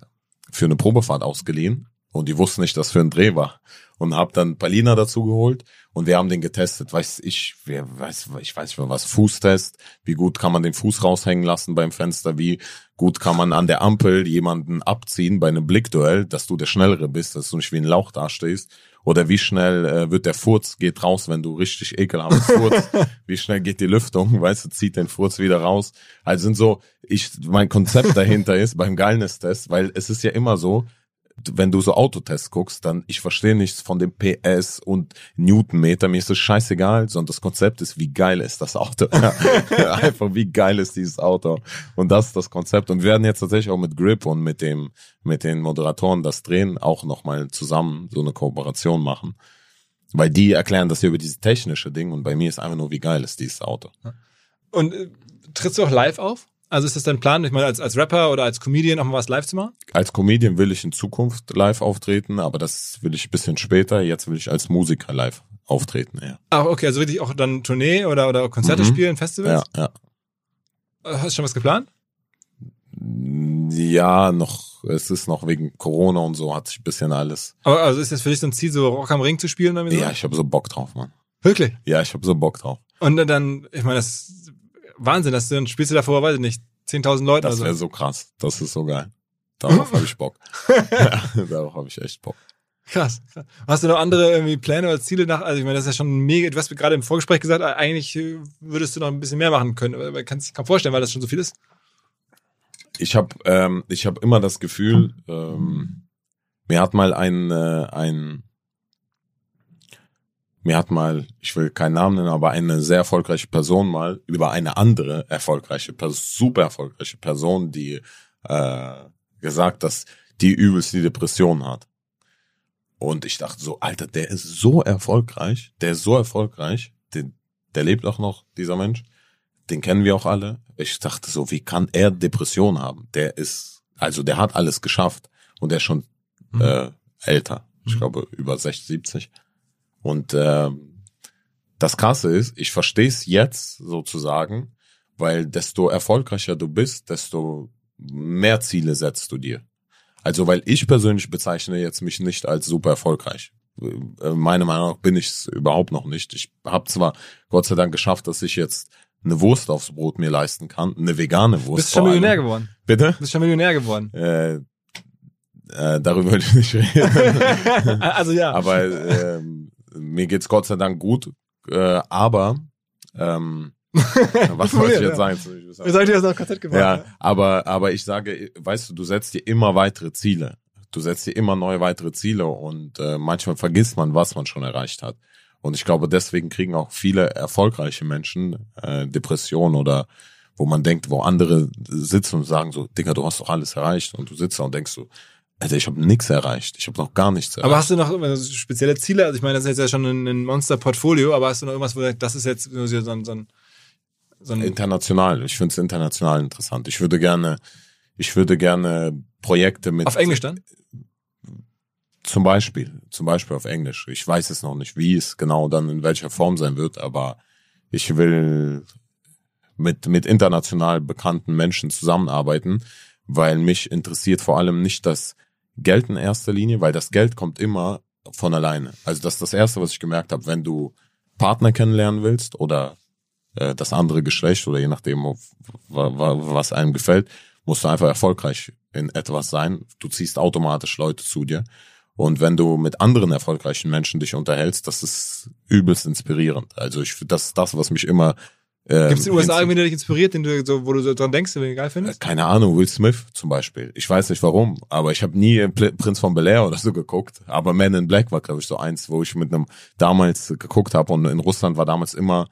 für eine Probefahrt ausgeliehen und die wussten nicht, dass für ein Dreh war. Und habe dann Palina dazu geholt und wir haben den getestet. Weiß ich, wer weiß, ich weiß nicht mehr was, Fußtest, wie gut kann man den Fuß raushängen lassen beim Fenster, wie gut kann man an der Ampel jemanden abziehen bei einem Blickduell, dass du der Schnellere bist, dass du nicht wie ein Lauch dastehst. Oder wie schnell äh, wird der Furz, geht raus, wenn du richtig ekelhaft Furz, wie schnell geht die Lüftung, weißt du, zieht den Furz wieder raus. Also sind so, ich, mein Konzept dahinter ist beim Geilness-Test, weil es ist ja immer so, wenn du so Autotests guckst, dann ich verstehe nichts von dem PS und Newtonmeter, mir ist das scheißegal, sondern das Konzept ist, wie geil ist das Auto. Einfach wie geil ist dieses Auto. Und das ist das Konzept. Und wir werden jetzt tatsächlich auch mit Grip und mit dem, mit den Moderatoren das drehen, auch nochmal zusammen so eine Kooperation machen. Weil die erklären das hier über dieses technische Ding und bei mir ist einfach nur, wie geil ist dieses Auto. Und äh, trittst du auch live auf? Also ist das dein Plan, ich meine, als, als Rapper oder als Comedian auch mal was live zu machen? Als Comedian will ich in Zukunft live auftreten, aber das will ich ein bisschen später. Jetzt will ich als Musiker live auftreten, ja. Ach, okay, also wirklich auch dann Tournee oder, oder Konzerte Mhm. spielen, Festivals? Ja, ja. Hast du schon was geplant? Ja, noch, es ist noch wegen Corona und so, hat sich ein bisschen alles. Aber also ist das für dich so ein Ziel, so Rock am Ring zu spielen? Oder wie so? Ja, ich habe so Bock drauf, Mann. Wirklich? Ja, ich habe so Bock drauf. Und dann, ich meine, das Wahnsinn, dass du dann spielst du davor, weiß ich nicht, 10.000 Leuten Das wäre so. so krass. Das ist so geil. Darauf habe ich Bock. ja, darauf habe ich echt Bock. Krass, krass. Hast du noch andere irgendwie Pläne oder Ziele nach? Also ich meine, das ist ja schon mega. Du hast mir gerade im Vorgespräch gesagt, eigentlich würdest du noch ein bisschen mehr machen können. Aber man kann sich kaum vorstellen, weil das schon so viel ist. Ich habe ähm, ich habe immer das Gefühl, ähm, mir hat mal ein äh, ein mir hat mal, ich will keinen Namen nennen, aber eine sehr erfolgreiche Person mal über eine andere erfolgreiche, super erfolgreiche Person, die äh, gesagt, dass die übelst die Depression hat. Und ich dachte so, Alter, der ist so erfolgreich, der ist so erfolgreich, der, der lebt auch noch, dieser Mensch. den kennen wir auch alle. Ich dachte so, wie kann er Depression haben? Der ist, also der hat alles geschafft und der ist schon äh, älter. Ich glaube über 60, 70. Und ähm, das Krasse ist, ich verstehe es jetzt sozusagen, weil desto erfolgreicher du bist, desto mehr Ziele setzt du dir. Also weil ich persönlich bezeichne jetzt mich nicht als super erfolgreich. Äh, Meiner Meinung nach bin ich es überhaupt noch nicht. Ich habe zwar Gott sei Dank geschafft, dass ich jetzt eine Wurst aufs Brot mir leisten kann, eine vegane Wurst. Bist schon vor allem. Millionär geworden. Bitte? Bist schon Millionär geworden. Äh, äh, darüber will ich nicht reden. also ja. aber ähm, mir geht's Gott sei Dank gut. Äh, aber ähm, was wollte ich jetzt sagen? Wir sollten das noch Konzept gemacht. Ja, aber aber ich sage, weißt du, du setzt dir immer weitere Ziele. Du setzt dir immer neue weitere Ziele und äh, manchmal vergisst man, was man schon erreicht hat. Und ich glaube, deswegen kriegen auch viele erfolgreiche Menschen äh, Depressionen oder wo man denkt, wo andere sitzen und sagen so, Digga, du hast doch alles erreicht und du sitzt da und denkst so, Alter, ich habe nichts erreicht, ich habe noch gar nichts erreicht. Aber hast du noch spezielle Ziele? Also ich meine, das ist jetzt ja schon ein, Monster-Portfolio, aber hast du noch irgendwas, wo du sagst, das ist jetzt so so ein, so ein, so ein international, ich finde es international interessant. Ich würde gerne, ich würde gerne Projekte mit auf Englisch dann? Zum Beispiel, zum Beispiel auf Englisch. Ich weiß es noch nicht, wie es genau dann in welcher Form sein wird, aber ich will mit, mit international bekannten Menschen zusammenarbeiten, weil mich interessiert vor allem nicht das Geld in erster Linie, weil das Geld kommt immer von alleine. Also das ist das Erste, was ich gemerkt habe, wenn du Partner kennenlernen willst oder äh, das andere Geschlecht oder je nachdem, was einem gefällt, musst du einfach erfolgreich in etwas sein. Du ziehst automatisch Leute zu dir. Und wenn du mit anderen erfolgreichen Menschen dich unterhältst, das ist übelst inspirierend. Also ich das ist das, was mich immer. Äh, Gibt es in den USA irgendwie, der dich inspiriert, den du so, wo du so dran denkst, den du geil findest? Keine Ahnung, Will Smith zum Beispiel. Ich weiß nicht warum, aber ich habe nie Prinz von Bel Air oder so geguckt. Aber Man in Black war, glaube ich, so eins, wo ich mit einem damals geguckt habe. Und in Russland war damals immer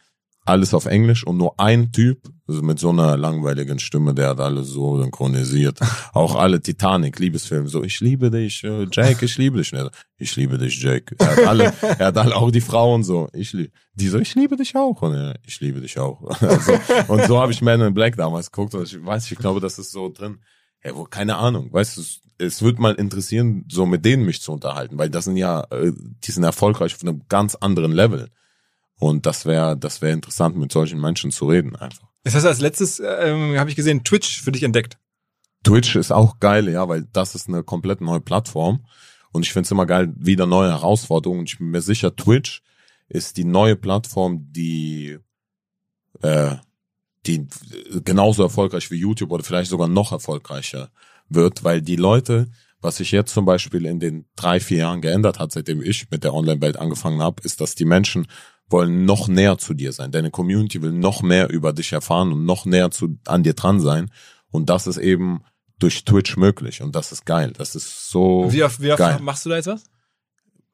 alles auf Englisch und nur ein Typ also mit so einer langweiligen Stimme, der hat alles so synchronisiert. Auch alle Titanic, Liebesfilme, so ich liebe dich, äh, Jake, ich liebe dich. Ich liebe dich, Jake. Er hat alle, er hat alle auch die Frauen so, ich liebe, die so, ich liebe dich auch. Und er, ich liebe dich auch. Also, und so habe ich Man in Black damals geguckt und ich weiß, ich glaube, das ist so drin. Ja, wo, keine Ahnung, weißt du, es- es wird mal interessieren, so mit denen mich zu unterhalten, weil das sind ja, äh, die sind erfolgreich auf einem ganz anderen Level. Und das wäre, das wäre interessant, mit solchen Menschen zu reden einfach. Das heißt, als letztes ähm, habe ich gesehen, Twitch für dich entdeckt. Twitch ist auch geil, ja, weil das ist eine komplett neue Plattform. Und ich finde es immer geil, wieder neue Herausforderungen. Und ich bin mir sicher, Twitch ist die neue Plattform, die, äh, die genauso erfolgreich wie YouTube oder vielleicht sogar noch erfolgreicher wird, weil die Leute, was sich jetzt zum Beispiel in den drei, vier Jahren geändert hat, seitdem ich mit der Online-Welt angefangen habe, ist, dass die Menschen wollen noch näher zu dir sein. Deine Community will noch mehr über dich erfahren und noch näher zu, an dir dran sein. Und das ist eben durch Twitch möglich. Und das ist geil. Das ist so Wie oft, wie oft geil. machst du da jetzt was?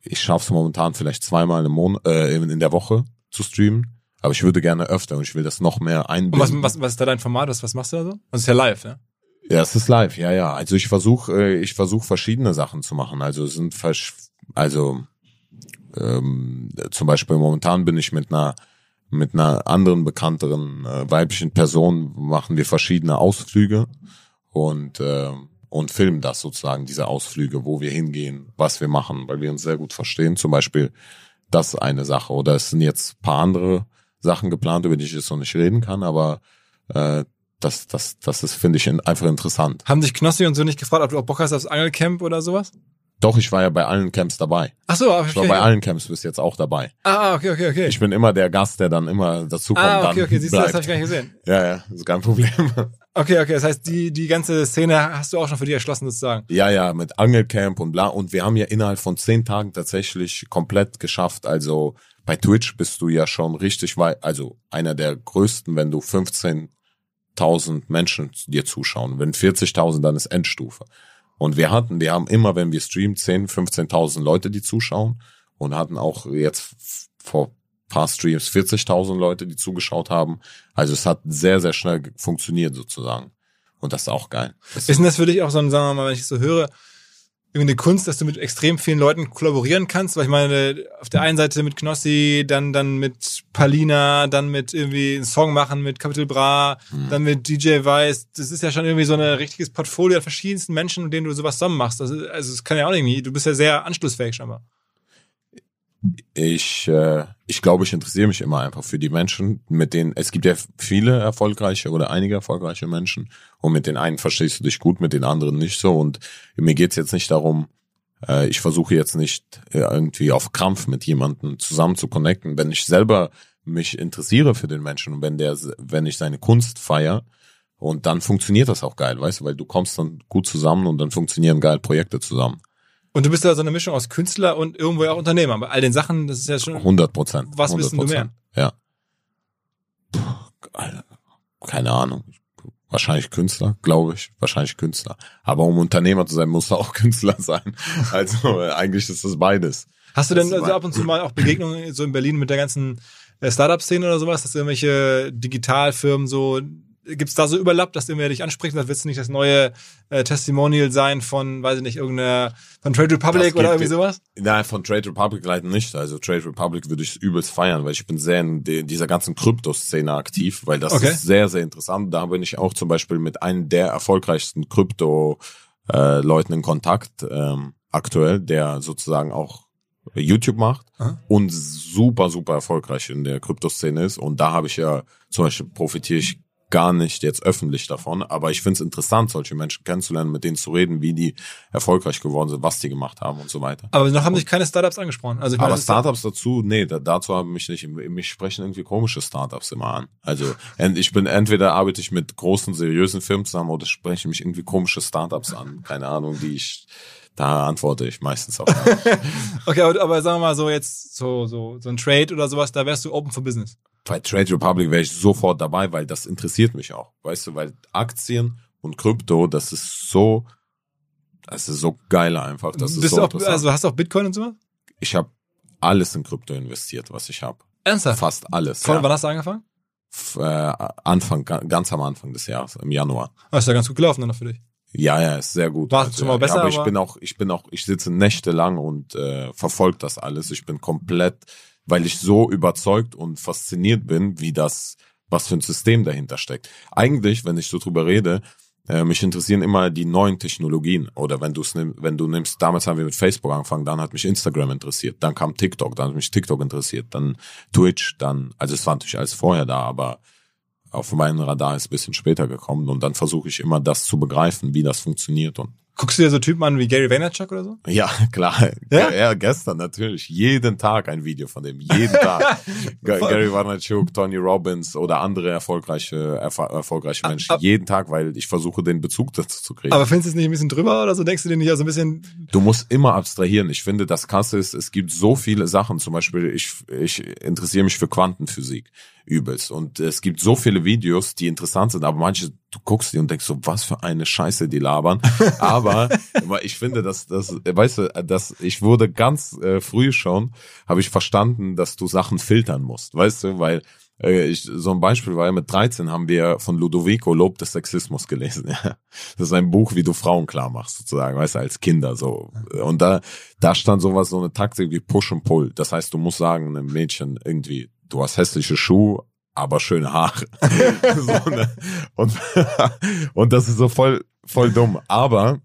Ich schaff's momentan vielleicht zweimal im Monat, äh, in der Woche zu streamen. Aber ich würde gerne öfter und ich will das noch mehr Und was, einbinden. was, was ist da dein Format? Was, was machst du da so? Das ist ja live, ne? Ja, es ist live, ja, ja. Also ich versuche, äh, ich versuche verschiedene Sachen zu machen. Also es sind versch also ähm, zum Beispiel momentan bin ich mit einer mit einer anderen bekannteren äh, weiblichen Person machen wir verschiedene Ausflüge und äh, und filmen das sozusagen diese Ausflüge, wo wir hingehen, was wir machen, weil wir uns sehr gut verstehen. Zum Beispiel das eine Sache oder es sind jetzt paar andere Sachen geplant, über die ich jetzt noch nicht reden kann, aber äh, das, das, das ist, finde ich, in- einfach interessant. Haben dich Knossi und so nicht gefragt, ob du auch Bock hast aufs Angelcamp oder sowas? Doch, ich war ja bei allen Camps dabei. Ach so, okay. Ich war bei allen Camps bis jetzt auch dabei. Ah, okay, okay, okay. Ich bin immer der Gast, der dann immer dazu kommt. ah, okay, okay, siehst du, das bleibt. habe ich gar nicht gesehen. Ja, ja, ist kein Problem. Okay, okay, das heißt, die, die ganze Szene hast du auch schon für dich erschlossen sozusagen. ja, ja, mit Angelcamp und bla. Und wir haben ja innerhalb von zehn Tagen tatsächlich komplett geschafft. Also bei Twitch bist du ja schon richtig weit, also einer der größten, wenn du 15.000 Menschen dir zuschauen. Wenn 40.000, dann ist Endstufe. Und wir hatten, wir haben immer, wenn wir streamen, 10, 15.000 Leute, die zuschauen. Und hatten auch jetzt vor paar Streams 40.000 Leute, die zugeschaut haben. Also es hat sehr, sehr schnell funktioniert sozusagen. Und das ist auch geil. Das Ist denn das für dich auch so ein, sagen wir mal, wenn ich es so höre, irgendwie eine Kunst, dass du mit extrem vielen Leuten kollaborieren kannst, weil ich meine, auf der einen Seite mit Knossi, dann, dann mit Palina, dann mit irgendwie einen Song machen mit Capital Bra, dann mit DJ Weiss. Das ist ja schon irgendwie so ein richtiges Portfolio an verschiedensten Menschen, mit denen du sowas zusammen machst. Das ist, also, es kann ja auch irgendwie, du bist ja sehr anschlussfähig scheinbar. Ich, äh, ich glaube, ich interessiere mich immer einfach für die Menschen, mit denen, es gibt ja viele erfolgreiche oder einige erfolgreiche Menschen und mit den einen verstehst du dich gut, mit den anderen nicht so und mir geht's jetzt nicht darum, äh, ich versuche jetzt nicht äh, irgendwie auf Krampf mit jemandem zusammen zu connecten, wenn ich selber mich interessiere für den Menschen und wenn der, wenn ich seine Kunst feier und dann funktioniert das auch geil, weißt du, weil du kommst dann gut zusammen und dann funktionieren geil Projekte zusammen. Und du bist ja so eine Mischung aus Künstler und irgendwo ja auch Unternehmer. Bei all den Sachen, das ist ja schon. 100 Prozent. Was bist denn du mehr? Ja. Puh, Alter, keine Ahnung. Wahrscheinlich Künstler, glaube ich. Wahrscheinlich Künstler. Aber um Unternehmer zu sein, musst du auch Künstler sein. Also äh, eigentlich ist das beides. Hast du denn also ab und zu mal auch Begegnungen so in Berlin mit der ganzen äh, Startup-Szene oder sowas, dass irgendwelche Digitalfirmen so, gibt's da so Überlapp, dass irgendwer dich anspricht, das willst du nicht das neue äh, Testimonial sein von, weiß ich nicht, irgendeiner, von Trade Republic oder gibt- irgendwie sowas? Nein, von Trade Republic leider nicht. Also Trade Republic würde ich übelst feiern, weil ich bin sehr in de, dieser ganzen Krypto-Szene aktiv, weil das Okay. ist sehr, sehr interessant. Da bin ich auch zum Beispiel mit einem der erfolgreichsten Krypto-Leuten in Kontakt ähm, aktuell, der sozusagen auch YouTube macht Aha. und super, super erfolgreich in der Kryptoszene ist. Und da habe ich ja zum Beispiel profitiere ich gar nicht jetzt öffentlich davon, aber ich finde es interessant, solche Menschen kennenzulernen, mit denen zu reden, wie die erfolgreich geworden sind, was die gemacht haben und so weiter. Aber noch haben sich keine Startups angesprochen. Also ich meine, Aber Startups dazu, nee, da, dazu haben mich nicht, mich sprechen irgendwie komische Startups immer an. Also ich bin entweder arbeite ich mit großen, seriösen Firmen zusammen oder sprechen mich irgendwie komische Startups an. Keine Ahnung, die ich, da antworte ich meistens auch. Okay, aber, aber sagen wir mal so jetzt so, so, so ein Trade oder sowas, da wärst du open for business. Bei Trade Republic wäre ich sofort dabei, weil das interessiert mich auch. Weißt du, weil Aktien und Krypto, das ist so, das ist so geil einfach. Das ist Bist so du auch, also hast du auch Bitcoin und sowas? ich habe alles in Krypto investiert, was ich habe. Ernsthaft? Fast alles. Von ja. wann hast du angefangen? F- äh, Anfang, ga- ganz am Anfang des Jahres, im Januar. Ah, ist ja ganz gut gelaufen dann für dich. Ja, ja, ist sehr gut. War schon mal besser, aber ich aber- bin auch, ich bin auch, ich sitze nächtelang und äh, verfolge das alles. Ich bin komplett, weil ich so überzeugt und fasziniert bin, wie das, was für ein System dahinter steckt. Eigentlich, wenn ich so drüber rede, äh, mich interessieren immer die neuen Technologien. Oder wenn du es nimm, wenn du nimmst, damals haben wir mit Facebook angefangen, dann hat mich Instagram interessiert, dann kam TikTok, dann hat mich TikTok interessiert, dann Twitch, dann, also es war natürlich alles vorher da, aber auf meinen Radar ist ein bisschen später gekommen und dann versuche ich immer das zu begreifen, wie das funktioniert und Guckst du dir so Typen an wie Gary Vaynerchuk oder so? ja, klar. Ja? Ja? gestern natürlich. Jeden Tag ein Video von dem. Jeden Tag. Ga- Gary Vaynerchuk, Tony Robbins oder andere erfolgreiche, erfa- erfolgreiche Menschen. ab- jeden Tag, weil ich versuche, den Bezug dazu zu kriegen. Aber findest du es nicht ein bisschen drüber oder so? Denkst du dir nicht auch so ein bisschen, Du musst immer abstrahieren. Ich finde, das Krasse ist, es gibt so viele Sachen. Zum Beispiel, ich, ich interessiere mich für Quantenphysik übelst. Und es gibt so viele Videos, die interessant sind, aber manche, du guckst die und denkst so, was für eine Scheiße die labern. aber, ich finde, dass das, weißt du, dass ich wurde ganz äh, früh schon, habe ich verstanden, dass du Sachen filtern musst. Weißt du, weil äh, ich, so ein Beispiel war ja mit 13 haben wir von Ludovico Lob des Sexismus gelesen. Ja. Das ist ein Buch, wie du Frauen klar machst, sozusagen, weißt du, als Kinder so. Und da, da stand sowas, so eine Taktik wie Push und Pull. Das heißt, du musst sagen, einem Mädchen irgendwie, du hast hässliche Schuhe, aber schöne Haare. so, ne? und, und das ist so voll, voll dumm. Aber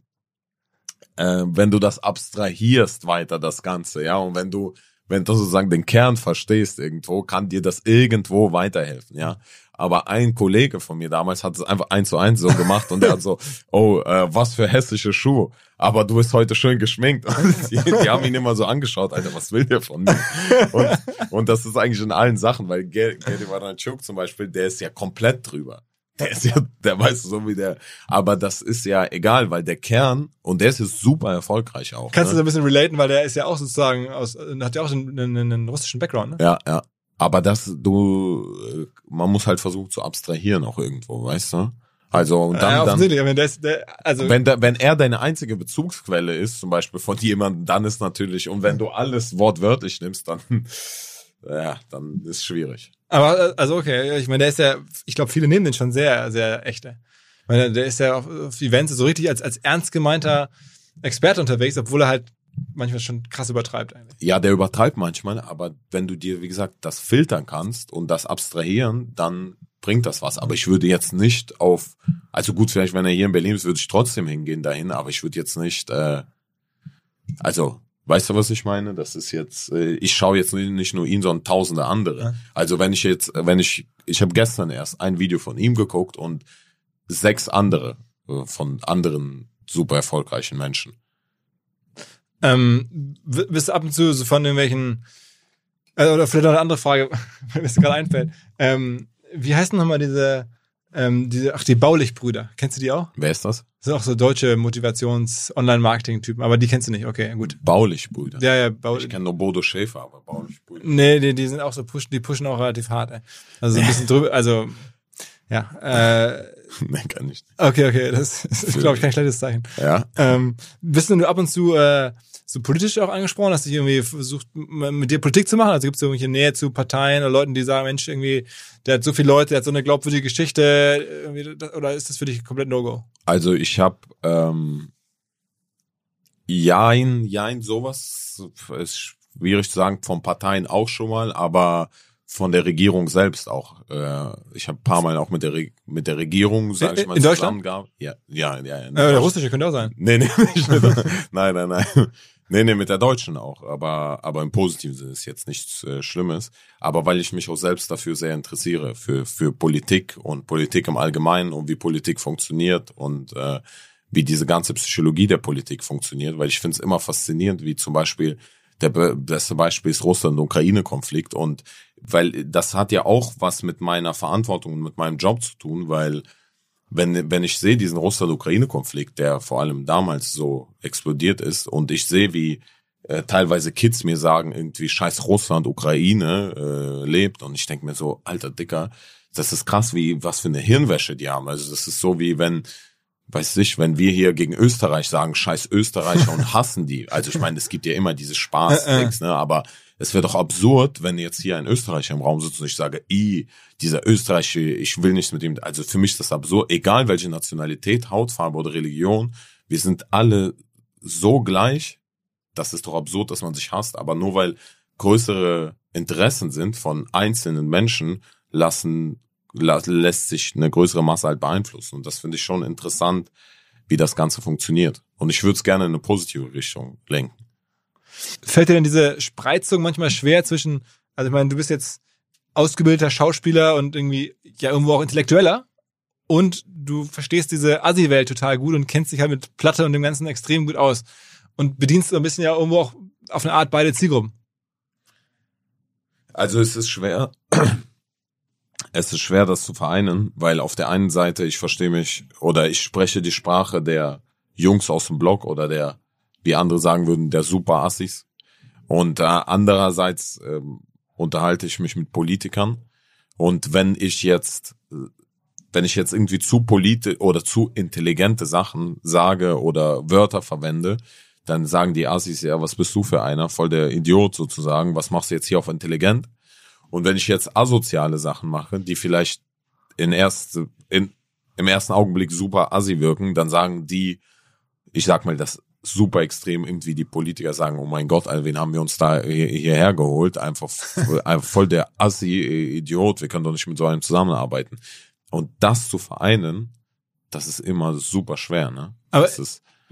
äh, wenn du das abstrahierst weiter, das Ganze, ja, und wenn du, wenn du sozusagen den Kern verstehst irgendwo, kann dir das irgendwo weiterhelfen, ja. Aber ein Kollege von mir damals hat es einfach eins zu eins so gemacht und der hat so, oh, äh, was für hässliche Schuhe. Aber du bist heute schön geschminkt. Die, die haben ihn immer so angeschaut, Alter, was will der von mir? Und, und das ist eigentlich in allen Sachen, weil Gary Vaynerchuk zum Beispiel, der ist ja komplett drüber. Der ist ja, der weiß so wie der, aber das ist ja egal, weil der Kern, und der ist jetzt super erfolgreich auch. kannst du ne? so ein bisschen relaten, weil der ist ja auch sozusagen aus, hat ja auch einen, einen, einen russischen Background, ne? Ja, ja. Aber das, du, äh, man muss halt versuchen zu abstrahieren auch irgendwo, weißt du? Also, und dann, ja, dann, offensichtlich, aber der also, wenn, da, wenn er deine einzige Bezugsquelle ist, zum Beispiel von jemandem, dann ist natürlich, und wenn du alles wortwörtlich nimmst, dann, ja, dann ist schwierig. aber, also okay, ich meine, der ist ja, ich glaube, viele nehmen den schon sehr, sehr echt. ey. Ich meine, der ist ja auf, auf Events so richtig als, als ernst gemeinter Experte unterwegs, obwohl er halt manchmal schon krass übertreibt eigentlich. Ja, der übertreibt manchmal, aber wenn du dir, wie gesagt, das filtern kannst und das abstrahieren, dann bringt das was. Aber ich würde jetzt nicht auf, also gut, vielleicht wenn er hier in Berlin ist, würde ich trotzdem hingehen dahin, aber ich würde jetzt nicht, äh, also, weißt du, was ich meine? Das ist jetzt, äh, ich schaue jetzt nicht nur ihn, sondern tausende andere. Also wenn ich jetzt, wenn ich, ich habe gestern erst ein Video von ihm geguckt und sechs andere äh, von anderen super erfolgreichen Menschen. Ähm, bist du ab und zu so von irgendwelchen, äh, oder vielleicht noch eine andere Frage, weil mir das gerade einfällt. Ähm, wie heißen nochmal diese, ähm, diese, ach, die Baulich-Brüder. Kennst du die auch? Wer ist das? Das sind auch so deutsche Motivations-Online-Marketing-Typen, aber die kennst du nicht. Okay, gut. Baulich, Brüder. Ja, ja, Baulich. Ich kenne nur Bodo Schäfer, aber Baulich, Brüder. Nee, die, die sind auch so pushen, die pushen auch relativ hart, ey. Also so ein bisschen drüber, also, ja, äh, nee, kann ich nicht. okay, okay, das ist, glaube ich, kein schlechtes Zeichen. Ja. Ähm, bist du ab und zu äh, so politisch auch angesprochen? Hast du dich irgendwie versucht, mit dir Politik zu machen? Also gibt es irgendwelche Nähe zu Parteien oder Leuten, die sagen, Mensch, irgendwie, der hat so viele Leute, der hat so eine glaubwürdige Geschichte, oder ist das für dich komplett No-Go? Also ich habe ähm, Jein, Jein, sowas ist schwierig zu sagen, von Parteien auch schon mal, aber von der Regierung selbst auch. Äh, ich habe ein paar Mal auch mit der Re mit der Regierung, sag ich In- mal, in Deutschland? Ja, ja, ja. Äh, der russische könnte auch sein. Nee, nee, nicht nein, nein, nein. Nee, nee, mit der Deutschen auch, aber, aber im positiven Sinne ist jetzt nichts äh, Schlimmes. Aber weil ich mich auch selbst dafür sehr interessiere, für, für Politik und Politik im Allgemeinen und wie Politik funktioniert und äh, wie diese ganze Psychologie der Politik funktioniert, weil ich finde es immer faszinierend, wie zum Beispiel der be- beste Beispiel ist Russland-Ukraine-Konflikt und weil das hat ja auch was mit meiner Verantwortung und mit meinem Job zu tun, weil wenn, wenn ich sehe diesen Russland-Ukraine-Konflikt, der vor allem damals so explodiert ist und ich sehe, wie äh, teilweise Kids mir sagen, irgendwie scheiß Russland, Ukraine äh, lebt und ich denke mir so, alter Dicker, das ist krass, wie was für eine Hirnwäsche die haben. Also das ist so wie wenn, weiß ich, wenn wir hier gegen Österreich sagen, scheiß Österreicher und hassen die. Also ich meine, es gibt ja immer diese spaß Äh, äh. ne? aber es wäre doch absurd, wenn jetzt hier ein Österreicher im Raum sitzt und ich sage, i, dieser Österreicher, ich will nichts mit ihm. Also für mich ist das absurd, egal welche Nationalität, Hautfarbe oder Religion, wir sind alle so gleich, das ist doch absurd, dass man sich hasst, aber nur weil größere Interessen sind von einzelnen Menschen, lassen, la, lässt sich eine größere Masse halt beeinflussen. Und das finde ich schon interessant, wie das Ganze funktioniert. Und ich würde es gerne in eine positive Richtung lenken. Fällt dir denn diese Spreizung manchmal schwer zwischen, also ich meine, du bist jetzt ausgebildeter Schauspieler und irgendwie ja irgendwo auch intellektueller und du verstehst diese Assi-Welt total gut und kennst dich halt mit Platte und dem Ganzen extrem gut aus und bedienst so ein bisschen ja irgendwo auch auf eine Art beide Zielgruppen. Also es ist schwer. Es ist schwer, das zu vereinen, weil auf der einen Seite ich verstehe mich oder ich spreche die Sprache der Jungs aus dem Blog oder der, wie andere sagen würden, der Super Assis. Und äh, andererseits ähm, unterhalte ich mich mit Politikern. Und wenn ich jetzt, äh, wenn ich jetzt irgendwie zu politi oder zu intelligente Sachen sage oder Wörter verwende, dann sagen die Assis, ja, was bist du für einer? Voll der Idiot sozusagen. Was machst du jetzt hier auf intelligent? Und wenn ich jetzt asoziale Sachen mache, die vielleicht in erst, in, im ersten Augenblick super assi wirken, dann sagen die, ich sag mal, das super extrem irgendwie die Politiker sagen, oh mein Gott, Alter, wen haben wir uns da hier, hierher geholt? Einfach, voll der Assi-Idiot, wir können doch nicht mit so einem zusammenarbeiten. Und das zu vereinen, das ist immer super schwer, ne? Aber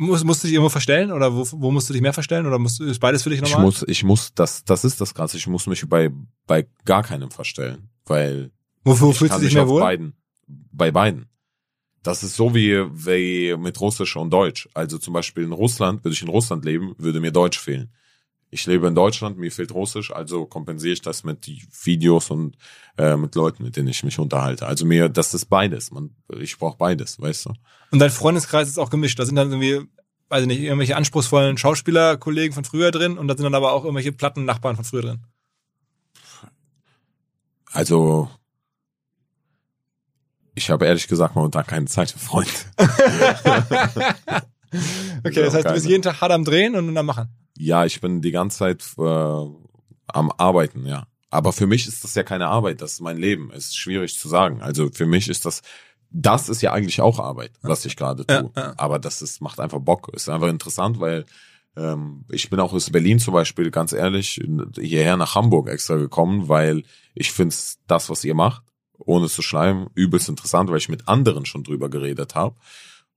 Musst, musst du dich irgendwo verstellen oder wo, wo musst du dich mehr verstellen oder musst, du- ist beides für dich ich normal? muss, ich muss, das, das ist das Krasse, ich muss mich bei, bei gar keinem verstellen, weil Wofür ich fühlst du dich mehr wohl? beiden, bei beiden. Das ist so wie, wie mit Russisch und Deutsch. Also zum Beispiel in Russland, würde ich in Russland leben, würde mir Deutsch fehlen. Ich lebe in Deutschland, mir fehlt Russisch, also kompensiere ich das mit Videos und äh, mit Leuten, mit denen ich mich unterhalte. Also mir, das ist beides. Man, ich brauche beides, weißt du? Und dein Freundeskreis ist auch gemischt. Da sind dann irgendwie, weiß ich nicht, irgendwelche anspruchsvollen Schauspielerkollegen von früher drin und da sind dann aber auch irgendwelche Plattennachbarn von früher drin. Also ich habe ehrlich gesagt momentan keine Zeit für Freunde. Okay, das heißt, du bist jeden Tag hart am Drehen und am Machen. Ja, ich bin die ganze Zeit äh, am Arbeiten, ja. Aber für mich ist das ja keine Arbeit, das ist mein Leben. Es ist schwierig zu sagen. Also für mich ist das das ist ja eigentlich auch Arbeit, was ich gerade tue. Ja, ja. Aber das ist, macht einfach Bock. Ist einfach interessant, weil ähm, ich bin auch aus Berlin zum Beispiel, ganz ehrlich, hierher nach Hamburg extra gekommen, weil ich finde das, was ihr macht, ohne zu schleimen, übelst interessant, weil ich mit anderen schon drüber geredet habe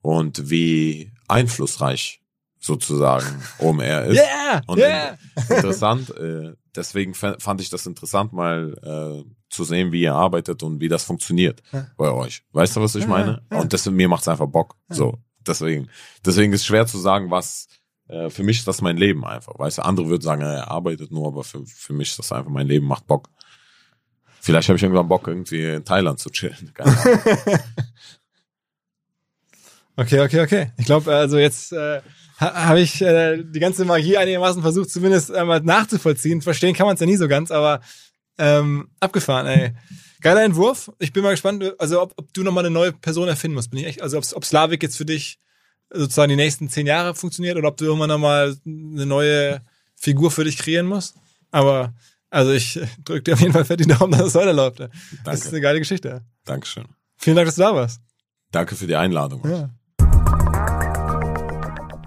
und wie einflussreich sozusagen OMR ist. Yeah! Und yeah! interessant. Äh, deswegen fa- fand ich das interessant, mal äh, zu sehen, wie ihr arbeitet und wie das funktioniert Ja. bei euch. Weißt du, was ich Ja, meine? ja. Und deswegen, mir macht's einfach Bock. So, deswegen. Deswegen ist schwer zu sagen, was äh, für mich ist das mein Leben einfach. Weißt du, andere würden sagen, er arbeitet nur, aber für, für mich ist das einfach mein Leben, macht Bock. Vielleicht habe ich irgendwann Bock, irgendwie in Thailand zu chillen. Okay, okay, okay. Ich glaube, also jetzt äh, ha, habe ich äh, die ganze Magie einigermaßen versucht, zumindest einmal nachzuvollziehen. Verstehen kann man es ja nie so ganz, aber ähm, abgefahren, ey. Geiler Entwurf. Ich bin mal gespannt, also ob, ob du nochmal eine neue Person erfinden musst. Bin ich echt, also ob, ob Slavik jetzt für dich sozusagen die nächsten zehn Jahre funktioniert oder ob du irgendwann nochmal eine neue Figur für dich kreieren musst. Aber also ich drücke dir auf jeden Fall fett die Daumen, dass es weiterläuft. ey. Das ist Danke. eine geile Geschichte. Dankeschön. Vielen Dank, dass du da warst. Danke für die Einladung. Ja.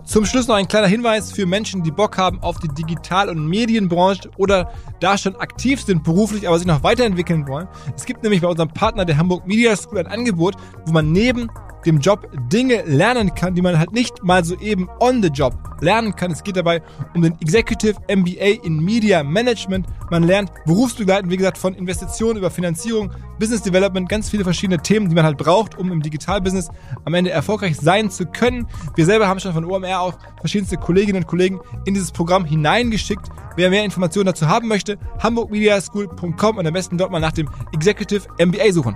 Zum Schluss noch ein kleiner Hinweis für Menschen, die Bock haben auf die Digital- und Medienbranche oder da schon aktiv sind beruflich, aber sich noch weiterentwickeln wollen. Es gibt nämlich bei unserem Partner der Hamburg Media School ein Angebot, wo man neben dem Job Dinge lernen kann, die man halt nicht mal so eben on the job lernen kann. Es geht dabei um den Executive MBA in Media Management. Man lernt berufsbegleitend, wie gesagt, von Investitionen über Finanzierung, Business Development, ganz viele verschiedene Themen, die man halt braucht, um im Digitalbusiness am Ende erfolgreich sein zu können. Wir selber haben schon von OMR auch verschiedenste Kolleginnen und Kollegen in dieses Programm hineingeschickt. Wer mehr Informationen dazu haben möchte, hamburgmediaschool.com und am besten dort mal nach dem Executive MBA suchen.